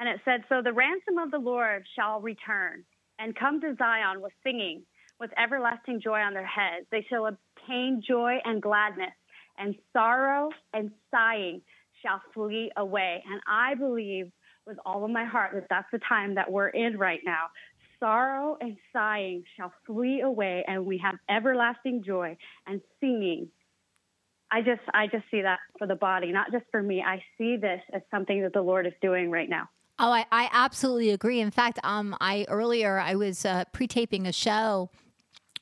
And it said, So the ransom of the Lord shall return and come to Zion with singing, with everlasting joy on their heads. They shall obtain joy and gladness, and sorrow and sighing shall flee away. And I believe with all of my heart that that's the time that we're in right now. Sorrow and sighing shall flee away, and we have everlasting joy and singing I just I just see that for the body, not just for me. I see this as something that the Lord is doing right now. Oh, I, I absolutely agree. In fact, um, I earlier I was uh, pre-taping a show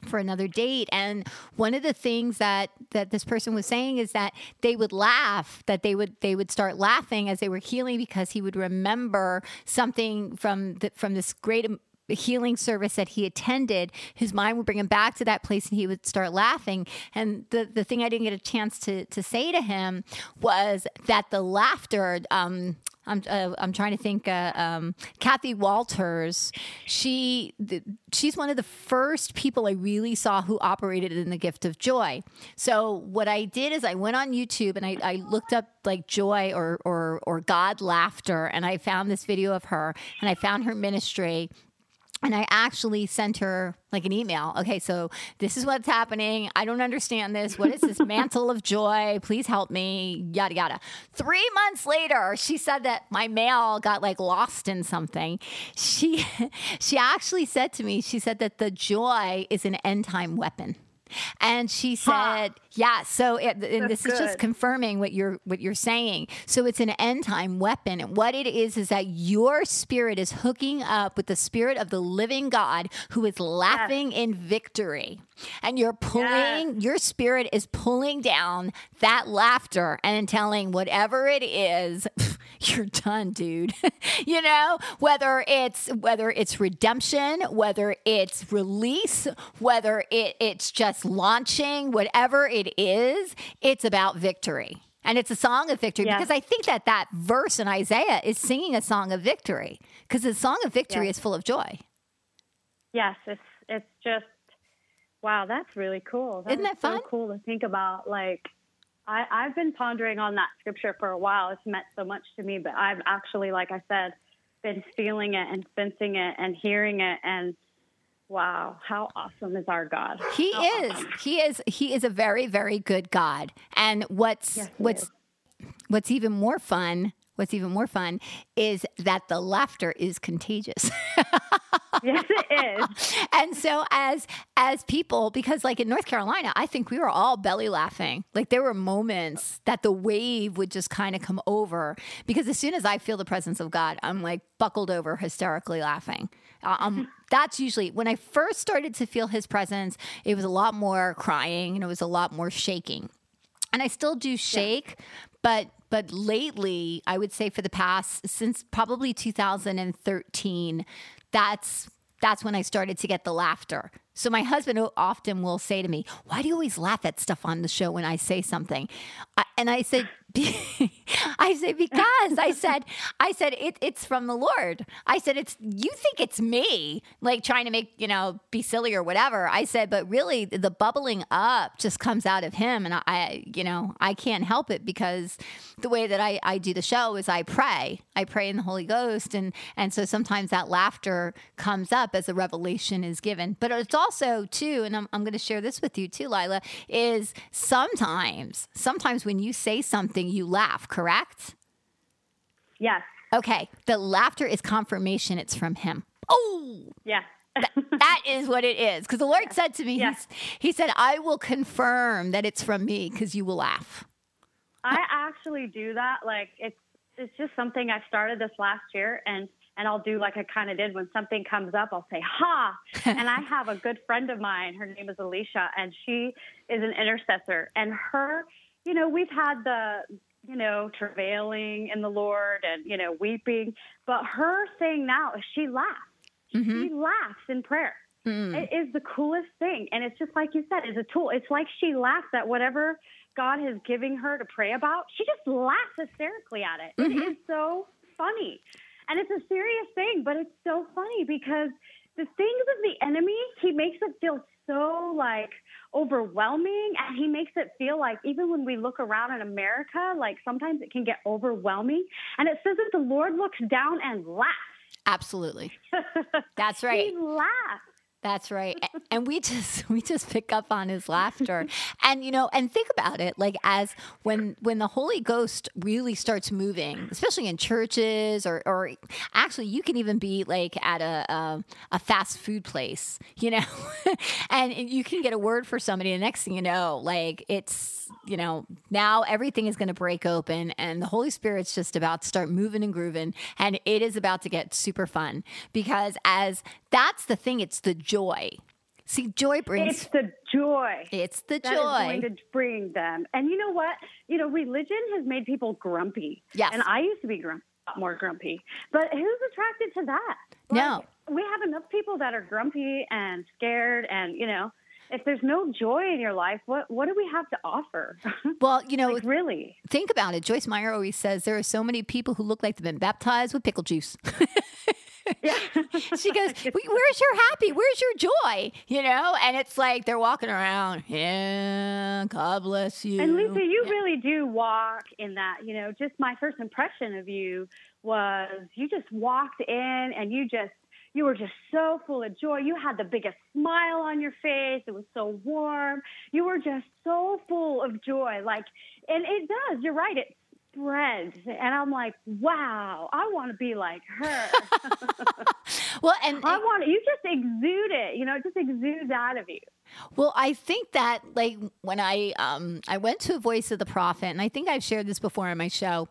for another date and one of the things that that this person was saying is that they would laugh that they would they would start laughing as they were healing because he would remember something from the, from this great healing service that he attended, his mind would bring him back to that place and he would start laughing. And the, the thing I didn't get a chance to, to say to him was that the laughter, um, I'm uh, I'm trying to think. Uh, um, Kathie Walters, she she's one of the first people I really saw who operated in the gift of joy. So what I did is I went on YouTube and I, I looked up like joy or or or God laughter, and I found this video of her, and I found her ministry and I actually sent her like an email. Okay, so this is what's happening. I don't understand this. What is this mantle of joy? Please help me. Yada yada. Three months later, she said that my mail got like lost in something. She she actually said to me, she said that the joy is an end time weapon. And she said, huh. "Yeah." So, it, and this good. is just confirming what you're what you're saying. So, it's an end time weapon, and what it is is that your spirit is hooking up with the spirit of the living God, who is laughing yes. in victory, and you're pulling. Yes. Your spirit is pulling down that laughter and telling whatever it is, you're done, dude. you know, whether it's whether it's redemption, whether it's release, whether it, it's just launching, whatever it is, it's about victory. And it's a song of victory yes. because I think that that verse in Isaiah is singing a song of victory because the song of victory yes. is full of joy. Yes, it's it's just wow, that's really cool. That Isn't that fun? So cool to think about. Like I, I've been pondering on that scripture for a while. It's meant so much to me, but I've actually, like I said, been feeling it and sensing it and hearing it and wow how awesome is our god he how is awesome. he is he is a very very good god and what's Yes, what's is. what's even more fun what's even more fun is that the laughter is contagious. Yes it is. And so as as people because like in north carolina i think we were all belly laughing. Like there were moments that the wave would just kind of come over because as soon as i feel the presence of god i'm like buckled over hysterically laughing. Um, that's usually when i first started to feel his presence it was a lot more crying and it was a lot more shaking. And I still do shake, but but lately, I would say for the past since probably 2013, that's that's when I started to get the laughter. So my husband often will say to me, "Why do you always laugh at stuff on the show when I say something?" I, and I said, "I say because I said I said it, it's from the Lord. I said it's you think it's me like trying to make you know be silly or whatever. I said, but really the bubbling up just comes out of Him, and I you know I can't help it because the way that I I do the show is I pray. I pray in the Holy Ghost, and and so sometimes that laughter comes up as a revelation is given. But it's also too, and I'm I'm going to share this with you too, Lila. Is sometimes sometimes when you say something, you laugh. Correct? yes Okay. The laughter is confirmation. It's from Him. Oh, yes that is what it is. Because the Lord said to me, Yes. He said, I will confirm that it's from me because you will laugh. I actually do that. Like it's it's just something I started this last year and and I'll do like I kind of did when something comes up, I'll say ha. and I have a good friend of mine, her name is Alicia, and she is an intercessor. And her, you know, we've had the you know, travailing in the Lord and, you know, weeping. But her saying now is she laughs. Mhm. She laughs in prayer. Mm. It is the coolest thing. And it's just like you said, it's a tool. It's like she laughs at whatever God is giving her to pray about. She just laughs hysterically at it. It is so funny. And it's a serious thing, but it's so funny because the things of the enemy, he makes it feel so like overwhelming and he makes it feel like even when we look around in America, like sometimes it can get overwhelming. And it says that the Lord looks down and laughs. Absolutely. That's right. He laughs. That's right. And we just we just pick up on his laughter. And you know, and think about it like as when when the Holy Ghost really starts moving, especially in churches or or actually you can even be like at a a, a fast food place, you know. and you can get a word for somebody and next thing you know, like it's you know, now everything is going to break open and the Holy Spirit's just about to start moving and grooving and it is about to get super fun because as that's the thing, it's the joy. See, joy brings It's the joy. it's the joy that is going joy. to bring them. And you know what? You know, religion has made people grumpy. Yes. And I used to be grump- a lot more grumpy. But who's attracted to that? No. We have enough people that are grumpy and scared and, you know, if there's no joy in your life, what what do we have to offer? Well, you know, like really? think about it. Joyce Meyer always says there are so many people who look like they've been baptized with pickle juice. Yeah. she goes, "Where's your happy? Where's your joy?" You know, and it's like they're walking around. Yeah, God bless you. And Lisa, you really do walk in that. You know, just my first impression of you was you just walked in and you just you were just so full of joy. You had the biggest smile on your face. It was so warm. You were just so full of joy. Like, and it does. You're right. It spreads, and I'm like, wow, I want to be like her. well, and I want you just exude it. You know, it just exudes out of you. Well, I think that like when I um I went to a Voice of the Prophet, and I think I've shared this before on my show.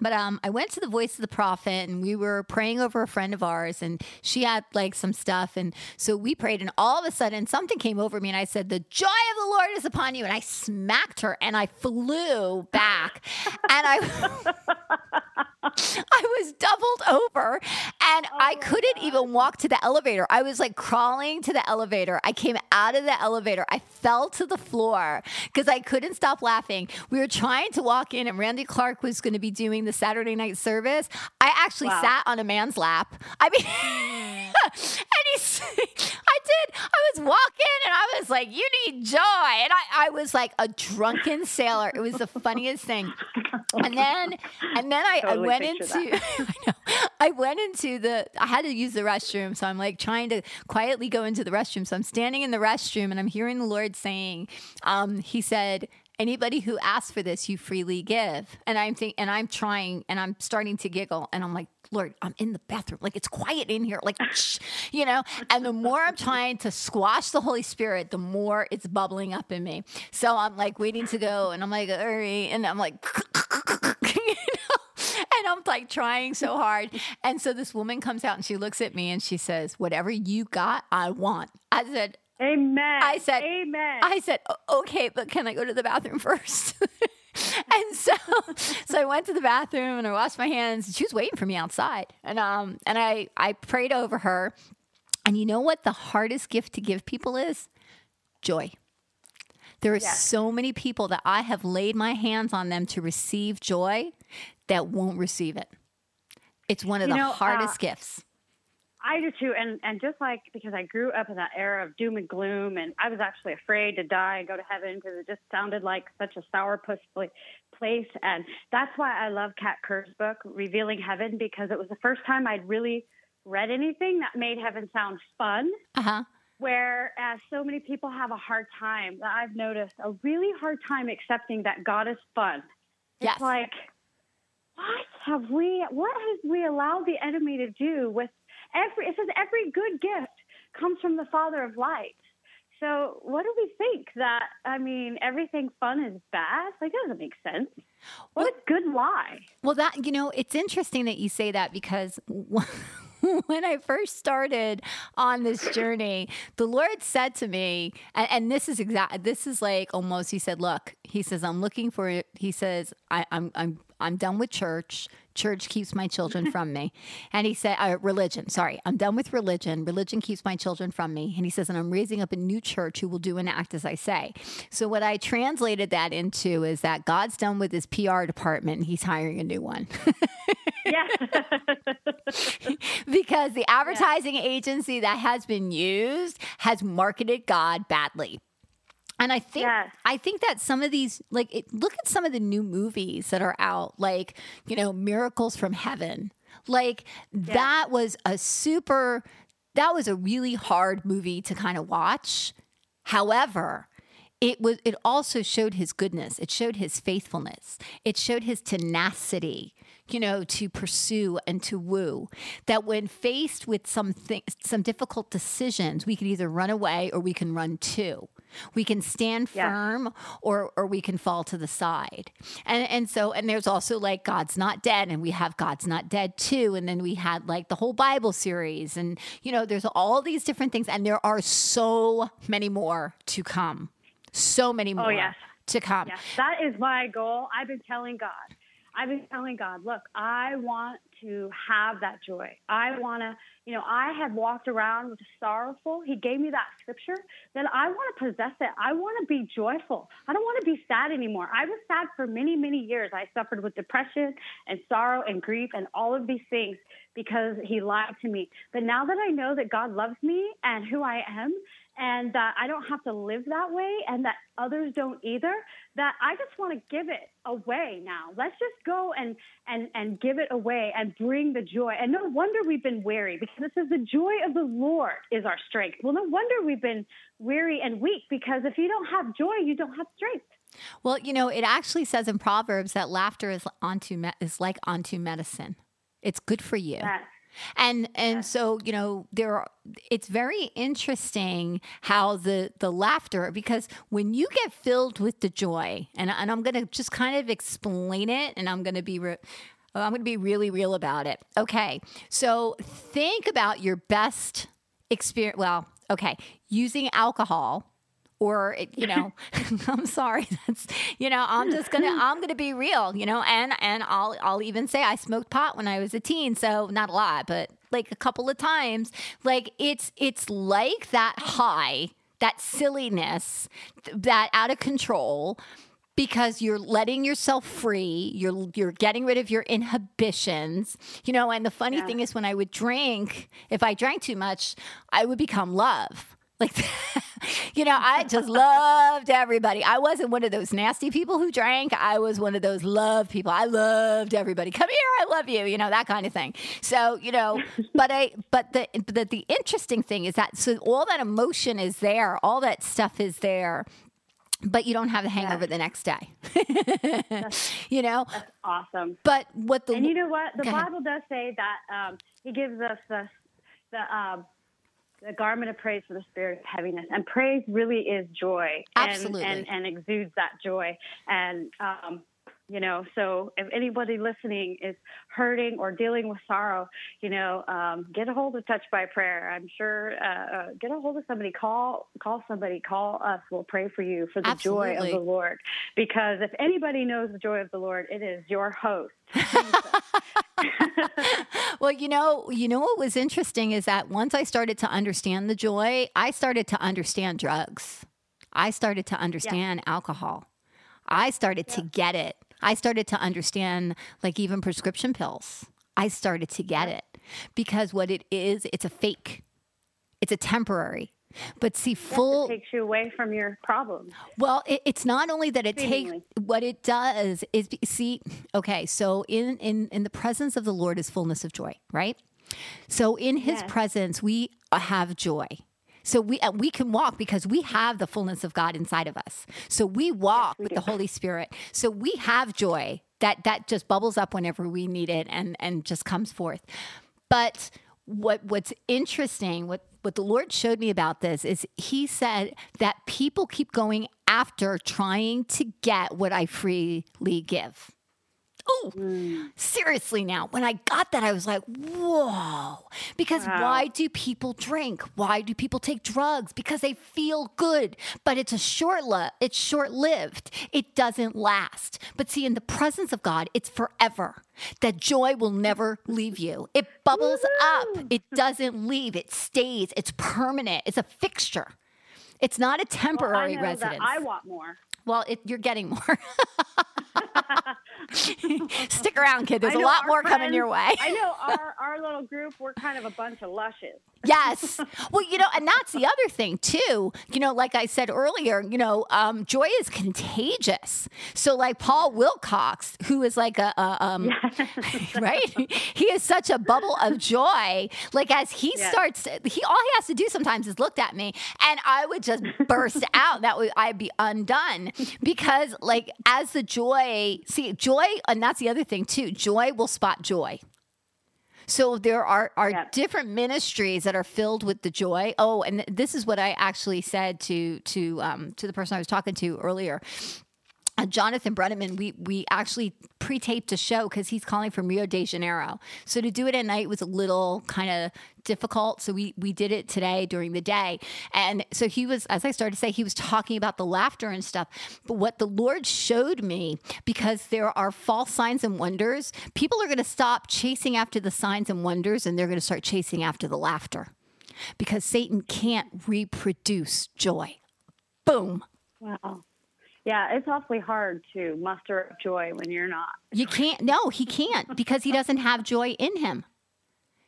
But um, I went to the Voice of the Prophet, and we were praying over a friend of ours, and she had like some stuff, and so we prayed, and all of a sudden something came over me, and I said, "The joy of the Lord is upon you," and I smacked her, and I flew back, and I. I was doubled over and oh I couldn't even walk to the elevator. I was like crawling to the elevator. I came out of the elevator. I fell to the floor because I couldn't stop laughing. We were trying to walk in, and Randy Clark was going to be doing the Saturday night service. I actually Wow. sat on a man's lap. I mean, hmm. and he's I did. I was walking and I was like, "You need joy," and I, I was like a drunken sailor. It was the funniest thing. And then, and then I, Totally I went picture into. I, know, I went into the. I had to use the restroom, so I'm like trying to quietly go into the restroom. So I'm standing in the restroom and I'm hearing the Lord saying, um, He said, anybody who asks for this you freely give and i'm think and i'm trying and i'm starting to giggle and i'm like lord i'm in the bathroom like it's quiet in here like shh, you know and the more i'm trying to squash the holy spirit the more it's bubbling up in me so i'm like waiting to go and i'm like hurry and i'm like you know I'm like trying so hard. And so this woman comes out and she looks at me and she says, Whatever you got, I want. I said, Amen. I said, Amen. I said, okay, but can I go to the bathroom first? and so, so I went to the bathroom and I washed my hands. She was waiting for me outside, and um, and I I prayed over her. And you know what the hardest gift to give people is? Joy. There are Yes. so many people that I have laid my hands on them to receive joy that won't receive it. It's one of You the know, uh, hardest gifts. I do too, and and just like because I grew up in that era of doom and gloom, and I was actually afraid to die and go to heaven because it just sounded like such a sourpuss place, and that's why I love Kat Kerr's book, Revealing Heaven, because it was the first time I'd really read anything that made heaven sound fun. Uh huh. Whereas so many people have a hard time, that I've noticed a really hard time accepting that God is fun. It's Yes. like, what have we, what have we allowed the enemy to do with every, it says every good gift comes from the Father of lights. So what do we think that, I mean, everything fun is bad? Like, that doesn't make sense. What a good lie. Well, that, you know, it's interesting that you say that because when I first started on this journey, the Lord said to me, and, and this is exact, this is like almost, he said, look, he says, I'm looking for it. He says, I, I'm, I'm, I'm done with church. Church keeps my children from me. And he said, uh, religion, sorry, I'm done with religion. Religion keeps my children from me. And he says, and I'm raising up a new church who will do and act as I say. So what I translated that into is that God's done with his PR department and he's hiring a new one. Yeah. because the advertising agency that has been used has marketed God badly. And I think Yes. I think that some of these like it, look at some of the new movies that are out like, you know, Miracles from Heaven. Like that was a super that was a really hard movie to kind of watch. However, it was it also showed his goodness. It showed his faithfulness. It showed his tenacity, you know, to pursue and to woo. That when faced with something some difficult decisions, we can either run away or we can run to. We can stand Yeah. firm or or we can fall to the side. And and so and there's also like God's not dead and we have God's not dead too and then we had like the whole Bible series and you know there's all these different things and there are so many more to come. So many oh, more Oh, to come. Yes, that is my goal. I've been telling God. I've been telling God, look, I want to have that joy. I want to, you know, I have walked around with sorrowful. He gave me that scripture. Then I want to possess it. I want to be joyful. I don't want to be sad anymore. I was sad for many, many years. I suffered with depression and sorrow and grief and all of these things because he lied to me. But now that I know that God loves me and who I am, and that I don't have to live that way and that others don't either, that I just want to give it away now. Let's just go and and and give it away and bring the joy. And no wonder we've been weary because it says the joy of the Lord is our strength. Well, no wonder we've been weary and weak because if you don't have joy, you don't have strength. Well, you know, it actually says in Proverbs that laughter is onto me- is like onto medicine. It's good for you. Yes. And and so you know there are, it's very interesting how the the laughter because when you get filled with the joy and and I'm going to just kind of explain it and I'm going to be re- I'm going to be really real about it. Okay. So think about your best experience well, okay, using alcohol or it, you know i'm sorry that's you know i'm just gonna i'm gonna be real you know and and i'll i'll even say i smoked pot when i was a teen so not a lot but like a couple of times like it's it's like that high that silliness that out of control because you're letting yourself free you're you're getting rid of your inhibitions you know and the funny Yeah. thing is when i would drink if i drank too much i would become love like you know i just loved everybody i wasn't one of those nasty people who drank i was one of those love people i loved everybody come here i love you you know that kind of thing so you know but i but the the, the interesting thing is that so all that emotion is there all that stuff is there but you don't have the hangover the next day. you know? That's awesome. But what the And you know what? The Go ahead. Bible does say that um, He gives us the the, um, the garment of praise for the spirit of heaviness, and praise really is joy, and- Absolutely. and, and, exudes that joy. And um, you know, so if anybody listening is hurting or dealing with sorrow, you know, um, get a hold of Touch by Prayer. I'm sure uh, uh, get a hold of somebody. Call call somebody. Call us. We'll pray for you for the joy of the Lord. Because if anybody knows the joy of the Lord, it is your host. well, you know, you know what was interesting is that once I started to understand the joy, I started to understand drugs. I started to understand alcohol. I started to get it. I started to understand like even prescription pills. I started to get it because what it is, it's a fake. It's a temporary. But see, full takes you away from your problems. Well, it, it's not only that it takes what it does is see. Okay, so in in in the presence of the Lord is fullness of joy, right? So in His Yes. presence we have joy. So we uh, we can walk because we have the fullness of God inside of us. So we walk with the Holy Spirit. So we have joy that that just bubbles up whenever we need it and and just comes forth. But what what's interesting, what what the Lord showed me about this is he said that people keep going after trying to get what I freely give. Oh, seriously now. When I got that, I was like, whoa. Because Wow. why do people drink? Why do people take drugs? Because they feel good, but it's a short li- it's short-lived. It doesn't last. But see, in the presence of God, it's forever. That joy will never leave you. It bubbles up. It doesn't leave. It stays. It's permanent. It's a fixture. It's not a temporary I residence. I want more. Well, it, you're getting more. Stick around, kid. There's a lot more coming your way. I know our, our little group, we're kind of a bunch of lushes. Yes. Well, you know, and that's the other thing too. You know, like I said earlier, you know, um, joy is contagious. So, like Paul Wilcox, who is like a, a um, right? He is such a bubble of joy. Like as he Yes. starts, he all he has to do sometimes is look at me, and I would just burst out. That would I'd be undone because, like, as the joy, see, joy, and that's the other thing too. Joy will spot joy. So there are are different ministries that are filled with the joy. Oh, and this is what I actually said to to um, to the person I was talking to earlier. Uh, Jonathan Brenneman, we we actually pre-taped a show because he's calling from Rio de Janeiro. So to do it at night was a little kind of difficult. So we we did it today during the day, and so he was, as I started to say, he was talking about the laughter and stuff. But what the Lord showed me, because there are false signs and wonders, people are going to stop chasing after the signs and wonders, and they're going to start chasing after the laughter, because Satan can't reproduce joy. Boom. Wow. Yeah, it's awfully hard to muster up joy when you're not. You can't. No, he can't because he doesn't have joy in him.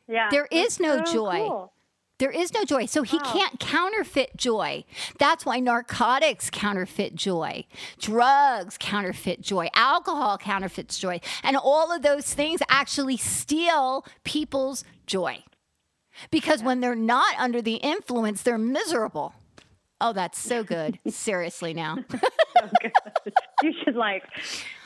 Yeah. There is no so joy. cool. There is no joy. So he Wow. can't counterfeit joy. That's why narcotics counterfeit joy, drugs counterfeit joy, alcohol counterfeits joy. And all of those things actually steal people's joy. Because when they're not under the influence, they're miserable. Oh, that's so good. Seriously now. So good. you should like,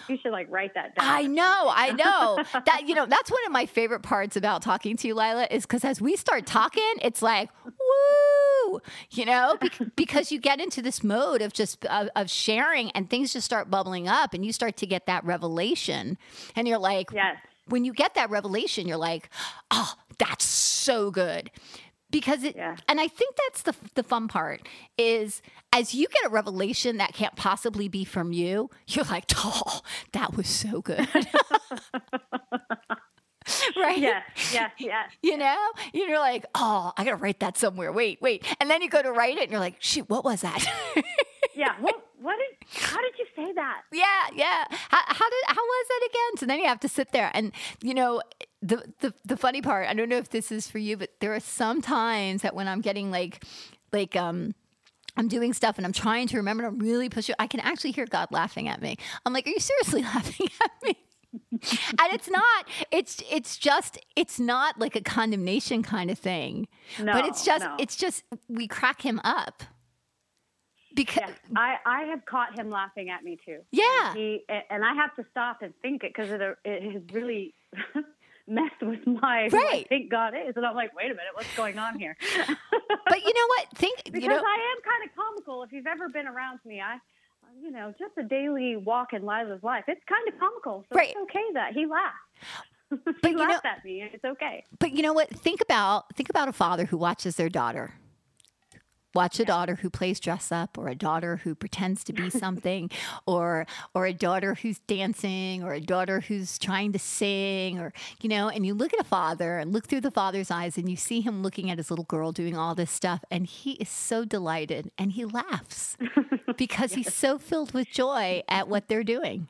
you should like write that down. I know, I know. That you know, that's one of my favorite parts about talking to you, Lila, is because as we start talking, it's like, woo, you know, bec- because you get into this mode of just of, of sharing, and things just start bubbling up, and you start to get that revelation, and you're like, Yes. when you get that revelation, you're like, oh, that's so good. Because it, Yeah. and I think that's the the fun part is as you get a revelation that can't possibly be from you, you're like, oh, that was so good, right? yeah yeah yeah You know, you're like, oh, I gotta write that somewhere. Wait, wait, and then you go to write it, and you're like, shoot, what was that? Yeah. What? What did? how did you say that? Yeah, yeah. How, how did how was that again? So then you have to sit there, and you know, the the the funny part. I don't know if this is for you, but there are some times that when I'm getting like, like um. I'm doing stuff and I'm trying to remember to really push it. I can actually hear God laughing at me. I'm like, "Are you seriously laughing at me?" and it's not. It's it's just it's not like a condemnation kind of thing. No, but it's just no. it's just we crack him up because Yes, I, I have caught him laughing at me too. Yeah. He and I have to stop and think it because it, it has really messed with my who I Right. think God is, and I'm like, wait a minute, what's going on here? but you know what? Think because you know I am kind of comical. If you've ever been around me, I, you know, just a daily walk in Lila's life. It's kind of comical, so Right. it's okay that he laughs But he you know- at me. It's okay. But you know what? Think about think about a father who watches their daughter. Watch a daughter who plays dress up, or a daughter who pretends to be something, or or a daughter who's dancing, or a daughter who's trying to sing, or you know. And you look at a father and look through the father's eyes, and you see him looking at his little girl doing all this stuff, and he is so delighted, and he laughs because he's so filled with joy at what they're doing.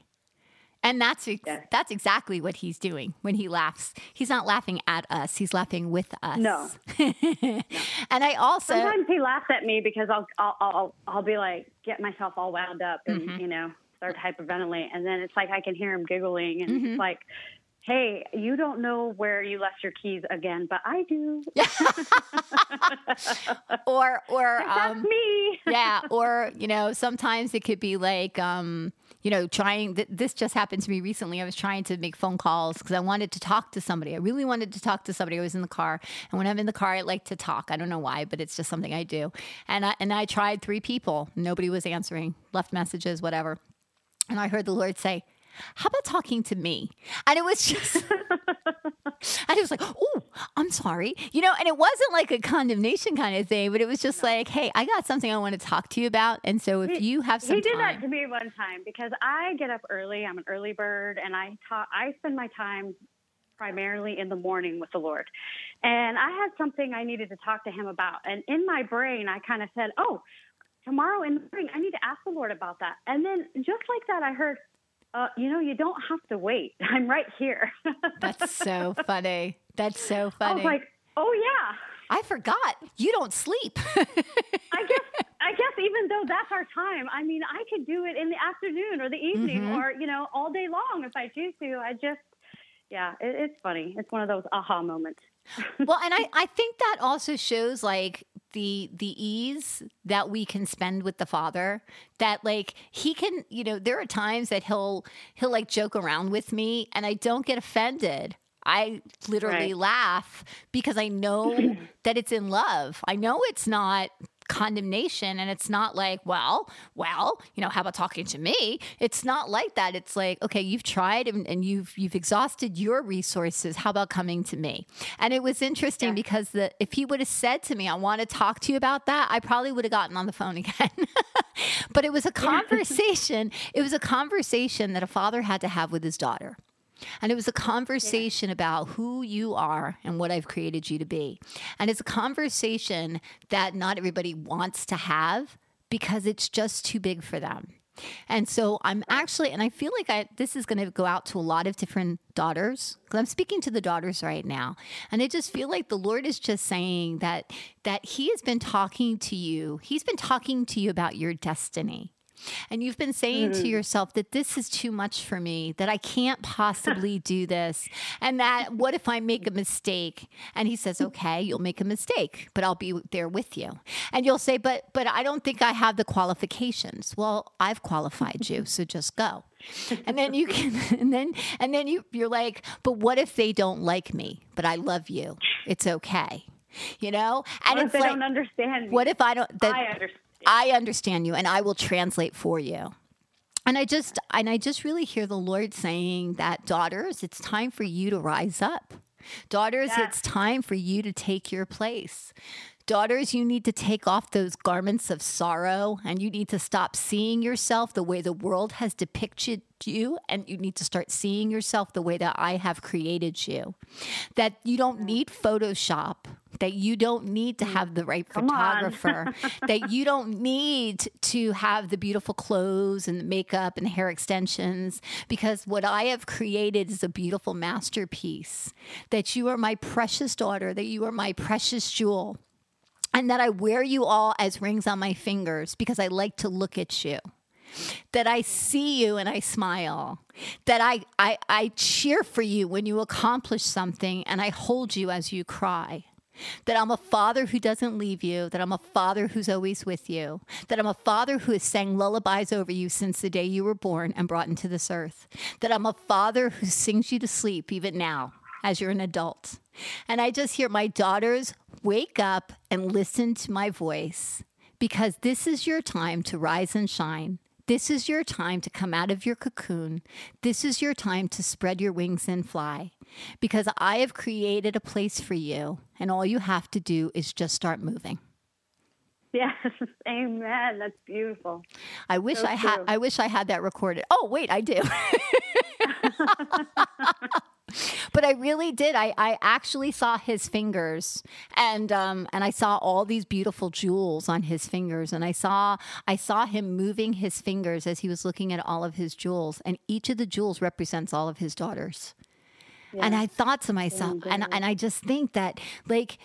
And that's ex- Yes. that's exactly what he's doing when he laughs. He's not laughing at us; he's laughing with us. No. and I also Sometimes he laughs at me because I'll I'll I'll, I'll be like get myself all wound up and Mm-hmm. you know start hyperventilate, and then it's like I can hear him giggling, and Mm-hmm. it's like. Hey, you don't know where you left your keys again, but I do. or or That's um, me. yeah, or you know, sometimes it could be like um, you know, trying. Th- this just happened to me recently. I was trying to make phone calls because I wanted to talk to somebody. I really wanted to talk to somebody. I was in the car, and when I'm in the car, I like to talk. I don't know why, but it's just something I do. And I and I tried three people. Nobody was answering. Left messages, whatever. And I heard the Lord say, How about talking to me? And it was just, and it was like, Oh, I'm sorry. You know, and it wasn't like a condemnation kind of thing, but it was just like, Hey, I got something I want to talk to you about. And so if you have some he did time, that to me one time because I get up early. I'm an early bird, and I talk. I spend my time primarily in the morning with the Lord. And I had something I needed to talk to Him about, and in my brain, I kind of said, "Oh, tomorrow in the morning, I need to ask the Lord about that." And then just like that, I heard. Uh, you know, you don't have to wait. I'm right here. that's so funny. That's so I funny. was like, oh yeah. I forgot. You don't sleep. I guess I guess even though that's our time, I mean, I could do it in the afternoon or the evening Mhm. or you know all day long if I choose to. I just, yeah, it, it's funny. It's one of those aha moments. well, and I, I think that also shows like the the ease that we can spend with the father that like he can you know there are times that he'll he'll like joke around with me and i don't get offended i literally Right. laugh because i know that it's in love i know it's not condemnation and it's not like well well you know how about talking to me? It's not like that. It's like okay you've tried and, and you've you've exhausted your resources. How about coming to me? And it was interesting Yeah. because the if he would have said to me i want to talk to you about that i probably would have gotten on the phone again. But it was a conversation it was a conversation that a father had to have with his daughter and it was a conversation about who you are and what I've created you to be. And it's a conversation that not everybody wants to have because it's just too big for them. And so I'm actually, and I feel like I, this is going to go out to a lot of different daughters because I'm speaking to the daughters right now. And I just feel like the Lord is just saying that, that He has been talking to you. He's been talking to you about your destiny. And you've been saying to mm. yourself that this is too much for me, that I can't possibly do this. And that what if I make a mistake? And he says, "Okay, you'll make a mistake, but I'll be there with you." And you'll say, "But but I don't think I have the qualifications." Well, I've qualified you, so just go. And then you can and then and then you you're like, "But what if they don't like me, but I love you? It's okay." You know? And What if it's they like don't understand me? what if I don't that I understand? I understand you and I will translate for you. And I just and I just really hear the Lord saying that daughters, it's time for you to rise up. Daughters, Yes. it's time for you to take your place. Daughters, you need to take off those garments of sorrow and you need to stop seeing yourself the way the world has depicted you and you need to start seeing yourself the way that I have created you. That you don't need Photoshop, that you don't need to have the right Come photographer, that you don't need to have the beautiful clothes and the makeup and the hair extensions, because what I have created is a beautiful masterpiece. That you are my precious daughter, that you are my precious jewel. And that I wear you all as rings on my fingers because I like to look at you. That I see you and I smile, that I, I, I cheer for you when you accomplish something and I hold you as you cry. That I'm a father who doesn't leave you, that I'm a father who's always with you, that I'm a father who has sang lullabies over you since the day you were born and brought into this earth, that I'm a father who sings you to sleep even now as you're an adult. And I just hear my daughters wake up and listen to my voice because this is your time to rise and shine. This is your time to come out of your cocoon. This is your time to spread your wings and fly. Because I have created a place for you, and all you have to do is just start moving. Yes, amen. That's beautiful. I wish so I had I wish I had that recorded. Oh, wait, I do. but I really did. I, I actually saw his fingers, and um, and I saw all these beautiful jewels on his fingers, and I saw I saw him moving his fingers as he was looking at all of his jewels, and each of the jewels represents all of his daughters. Yeah. And I thought to myself, and and I just think that like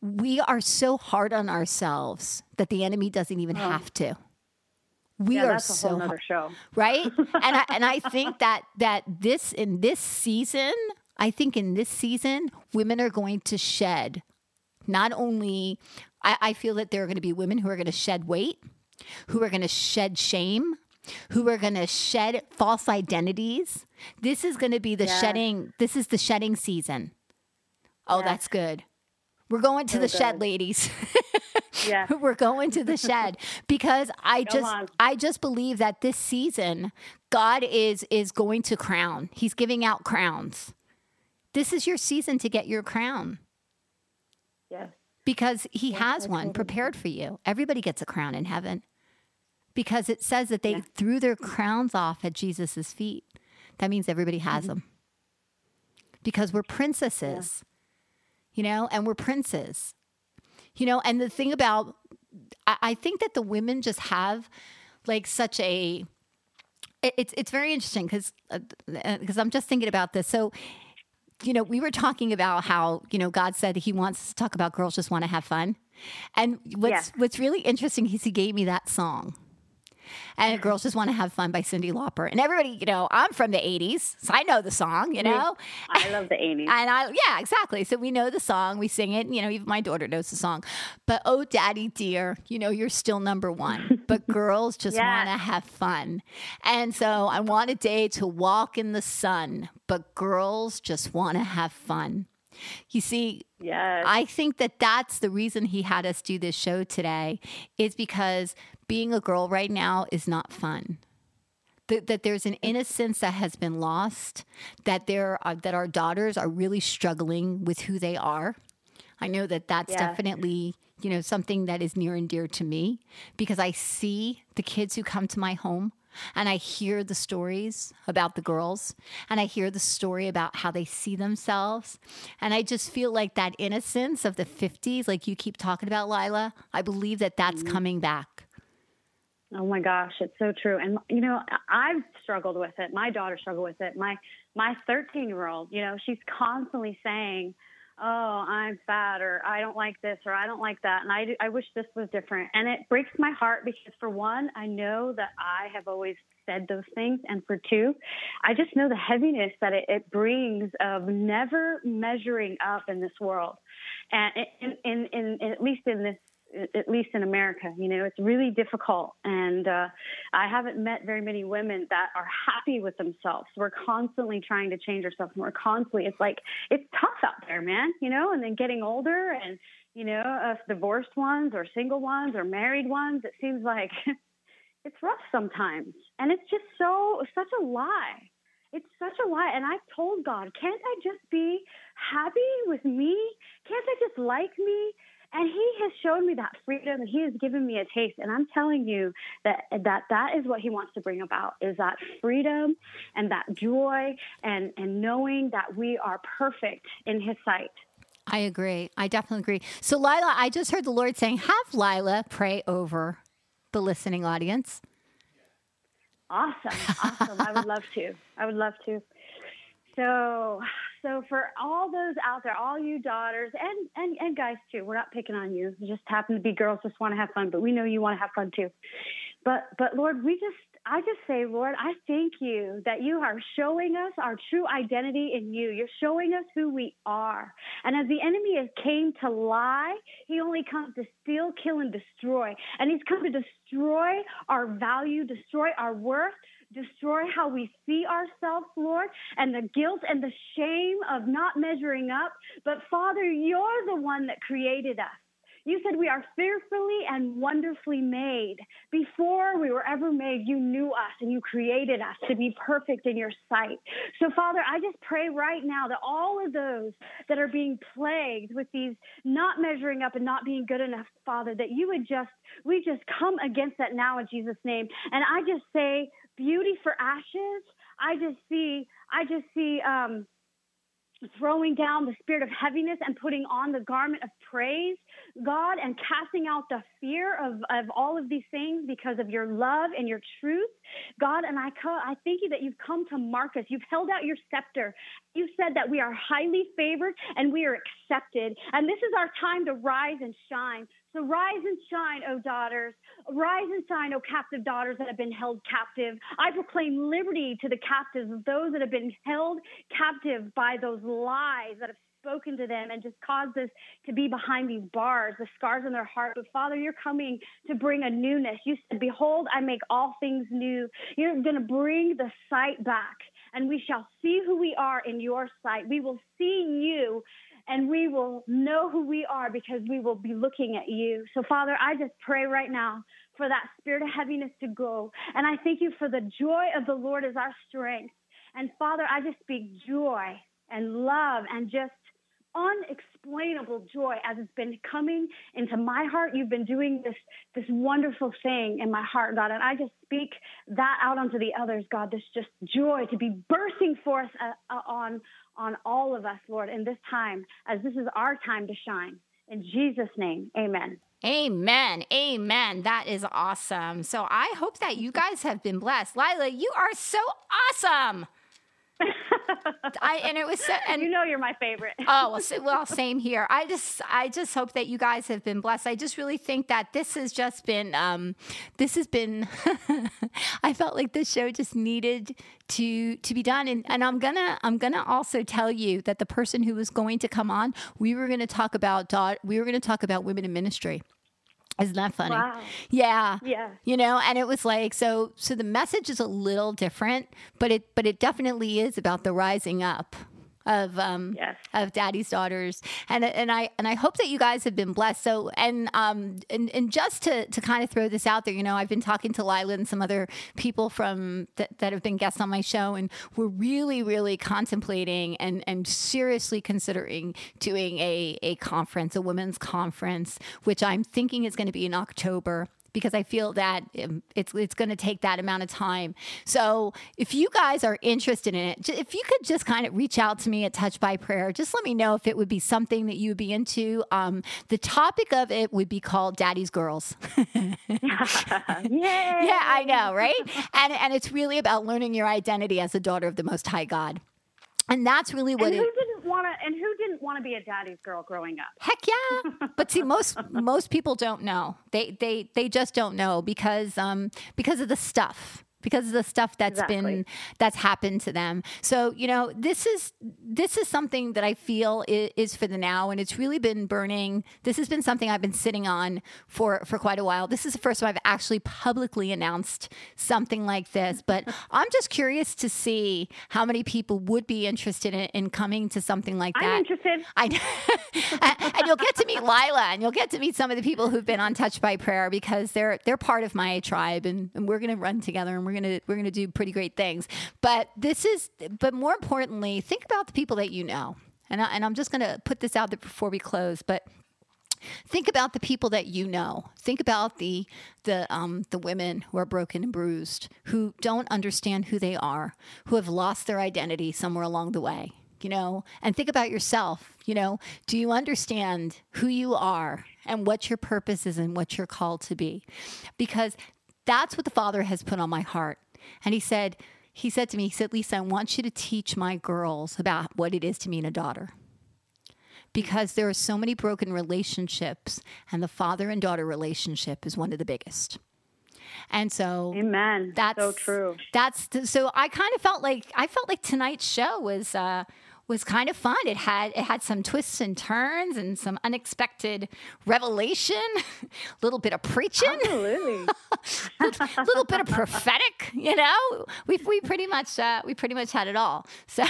we are so hard on ourselves that the enemy doesn't even oh. have to we yeah, are so another show. right? And I, and I think that that this in this season i think in this season women are going to shed not only I, I feel that there are going to be women who are going to shed weight who are going to shed shame who are going to shed false identities. This is going to be the shedding this is the shedding season. Oh that's good we're going to so the good. shed ladies Yeah. We're going to the shed because I just I just believe that this season God is is going to crown. He's giving out crowns. This is your season to get your crown. Yes. Because he yes, has one prepared for you. Everybody gets a crown in heaven. Because it says that they yeah. threw their crowns off at Jesus' feet. That means everybody has mm-hmm. them. Because we're princesses. Yeah. You know, and we're princes. You know, and the thing about, I, I think that the women just have like such a, it, it's it's very interesting because because uh, I'm just thinking about this. So, you know, we were talking about how you know God said He wants to talk about girls just want to have fun, and what's yeah. what's really interesting is He gave me that song and Girls Just Want to Have Fun by Cyndi Lauper. And everybody, you know, I'm from the 80s, so I know the song, you know? I love the 80s. And I, yeah, exactly. So we know the song, we sing it, you know, even my daughter knows the song. But oh, daddy dear, you know, you're still number one. But girls just yes. want to have fun. And so I want a day to walk in the sun, but girls just want to have fun. You see, yes. I think that that's the reason he had us do this show today is because being a girl right now is not fun. That, that there's an innocence that has been lost, that there are, that our daughters are really struggling with who they are. I know that that's yeah. definitely you know something that is near and dear to me because I see the kids who come to my home and I hear the stories about the girls and I hear the story about how they see themselves. And I just feel like that innocence of the 50s, like you keep talking about, Lila, I believe that that's mm-hmm. coming back. Oh my gosh, it's so true. And you know, I've struggled with it. My daughter struggled with it. My my 13 year old, you know, she's constantly saying, "Oh, I'm fat," or "I don't like this," or "I don't like that," and I I wish this was different. And it breaks my heart because for one, I know that I have always said those things, and for two, I just know the heaviness that it, it brings of never measuring up in this world, and in, in, in, in at least in this at least in America. You know, it's really difficult. And uh, I haven't met very many women that are happy with themselves. We're constantly trying to change ourselves. And we're constantly, it's like, it's tough out there, man, you know, and then getting older and, you know, us divorced ones or single ones or married ones, it seems like it's rough sometimes. And it's just so, such a lie. It's such a lie. And I've told God, can't I just be happy with me? Can't I just like me? And he has shown me that freedom and he has given me a taste and i'm telling you that that that is what he wants to bring about is that freedom and that joy and and knowing that we are perfect in his sight I agree. I definitely agree. So, Lila, I just heard the Lord saying, have Lila pray over the listening audience. Awesome. Awesome. I would love to. I would love to. So, so for all those out there, all you daughters and, and, and guys too, we're not picking on you. You just happen to be girls, just want to have fun, but we know you want to have fun too. But, but Lord, we just, I just say, Lord, I thank you that you are showing us our true identity in you. You're showing us who we are. And as the enemy came to lie, he only comes to steal, kill, and destroy. And he's come to destroy our value, destroy our worth, destroy how we see ourselves, Lord, and the guilt and the shame of not measuring up. But Father, you're the one that created us. You said we are fearfully and wonderfully made. Before we were ever made, you knew us and you created us to be perfect in your sight. So, Father, I just pray right now that all of those that are being plagued with these not measuring up and not being good enough, Father, that you would just, we just come against that now in Jesus' name. And I just say, beauty for ashes. I just see, I just see, um, throwing down the spirit of heaviness and putting on the garment of praise, God, and casting out the fear of, of all of these things because of your love and your truth. God, and I, co- I thank you that you've come to mark us. You've held out your scepter. You said that we are highly favored and we are accepted. And this is our time to rise and shine. So rise and shine, O daughters. Rise and shine, O captive daughters that have been held captive. I proclaim liberty to the captives, of those that have been held captive by those lies that have spoken to them and just caused us to be behind these bars, the scars on their heart. But Father, you're coming to bring a newness. You said, Behold, I make all things new. You're going to bring the sight back, and we shall see who we are in your sight. We will see you and we will know who we are because we will be looking at you. So, Father, I just pray right now for that spirit of heaviness to go. And I thank you for the joy of the Lord is our strength. And Father, I just speak joy and love and just unexplainable joy as it's been coming into my heart. You've been doing this this wonderful thing in my heart, God, and I just speak that out onto the others, God. This just joy to be bursting forth uh, uh, on on all of us, Lord, in this time as this is our time to shine. In Jesus' name, Amen. Amen. Amen. That is awesome. So I hope that you guys have been blessed. Lila, you are so awesome. I and it was so, and you know you're my favorite. oh well, well, same here. I just I just hope that you guys have been blessed. I just really think that this has just been um, this has been. I felt like this show just needed to to be done, and and I'm gonna I'm gonna also tell you that the person who was going to come on, we were going to talk about we were going to talk about women in ministry. Isn't that funny? Wow. Yeah. Yeah. You know, and it was like so so the message is a little different, but it but it definitely is about the rising up of um yes. of daddy's daughters. And and I and I hope that you guys have been blessed. So and um and, and just to to kind of throw this out there you know I've been talking to Lila and some other people from that, that have been guests on my show and we're really really contemplating and and seriously considering doing a a conference a women's conference which I'm thinking is going to be in October because I feel that um, it's it's going to take that amount of time. So if you guys are interested in it, if you could just kind of reach out to me at Touch by Prayer, just let me know if it would be something that you would be into. Um, the topic of it would be called Daddy's Girls. yeah, I know, right? and and it's really about learning your identity as a daughter of the Most High God. And that's really what and who it, didn't want to and who didn't want to be a daddy's girl growing up. Heck yeah. But see most most people don't know. They they they just don't know because um because of the stuff because of the stuff that's exactly. been that's happened to them. So you know, this is this is something that I feel is, is, for the now, and it's really been burning. This has been something I've been sitting on for for quite a while. This is the first time I've actually publicly announced something like this, but I'm just curious to see how many people would be interested in, in coming to something like that. I'm interested. I and you'll get to meet Lila, and you'll get to meet some of the people who've been on Touch by Prayer because they're they're part of my tribe, and, and we're going to run together and we're gonna we're gonna do pretty great things. But this is, but more importantly, think about the people that you know. And I, and I'm just gonna put this out there before we close, but. think about the people that you know. Think about the the um, the women who are broken and bruised, who don't understand who they are, who have lost their identity somewhere along the way. You know, and think about yourself. You know, do you understand who you are and what your purpose is and what you're called to be? Because that's what the Father has put on my heart. And He said, He said to me, He said, Lisa, I want you to teach my girls about what it is to mean a daughter because there are so many broken relationships, and the father and daughter relationship is one of the biggest. And so, Amen. That's so true. That's so. I kind of felt like I felt like tonight's show was uh, was kind of fun. It had it had some twists and turns and some unexpected revelation, a little bit of preaching, absolutely, a little bit of prophetic. You know, we we pretty much uh, we pretty much had it all. So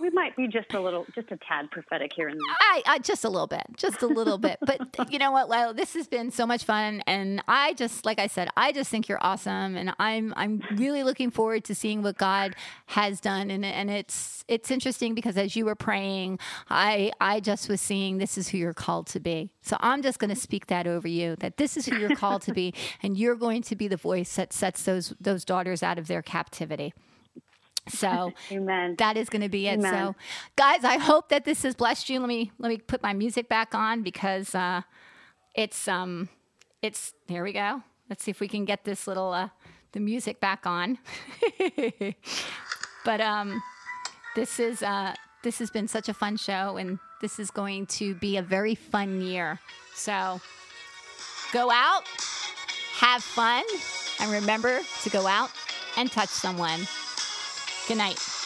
we might be just a little, just a tad prophetic here and there. I, I just a little bit, just a little bit. But you know what, Lila, this has been so much fun, and I just like I said, I just think you're awesome, and I'm I'm really looking forward to seeing what God has done, and and it's it's interesting because as you you were praying, I I just was seeing this is who you're called to be. So I'm just going to speak that over you that this is who you're called to be and you're going to be the voice that sets those those daughters out of their captivity. So Amen. that is going to be it. Amen. So guys, I hope that this has blessed you. Let me let me put my music back on because uh it's um it's here we go. Let's see if we can get this little uh the music back on. but um this is uh this has been such a fun show, and this is going to be a very fun year. So go out, have fun, and remember to go out and touch someone. Good night.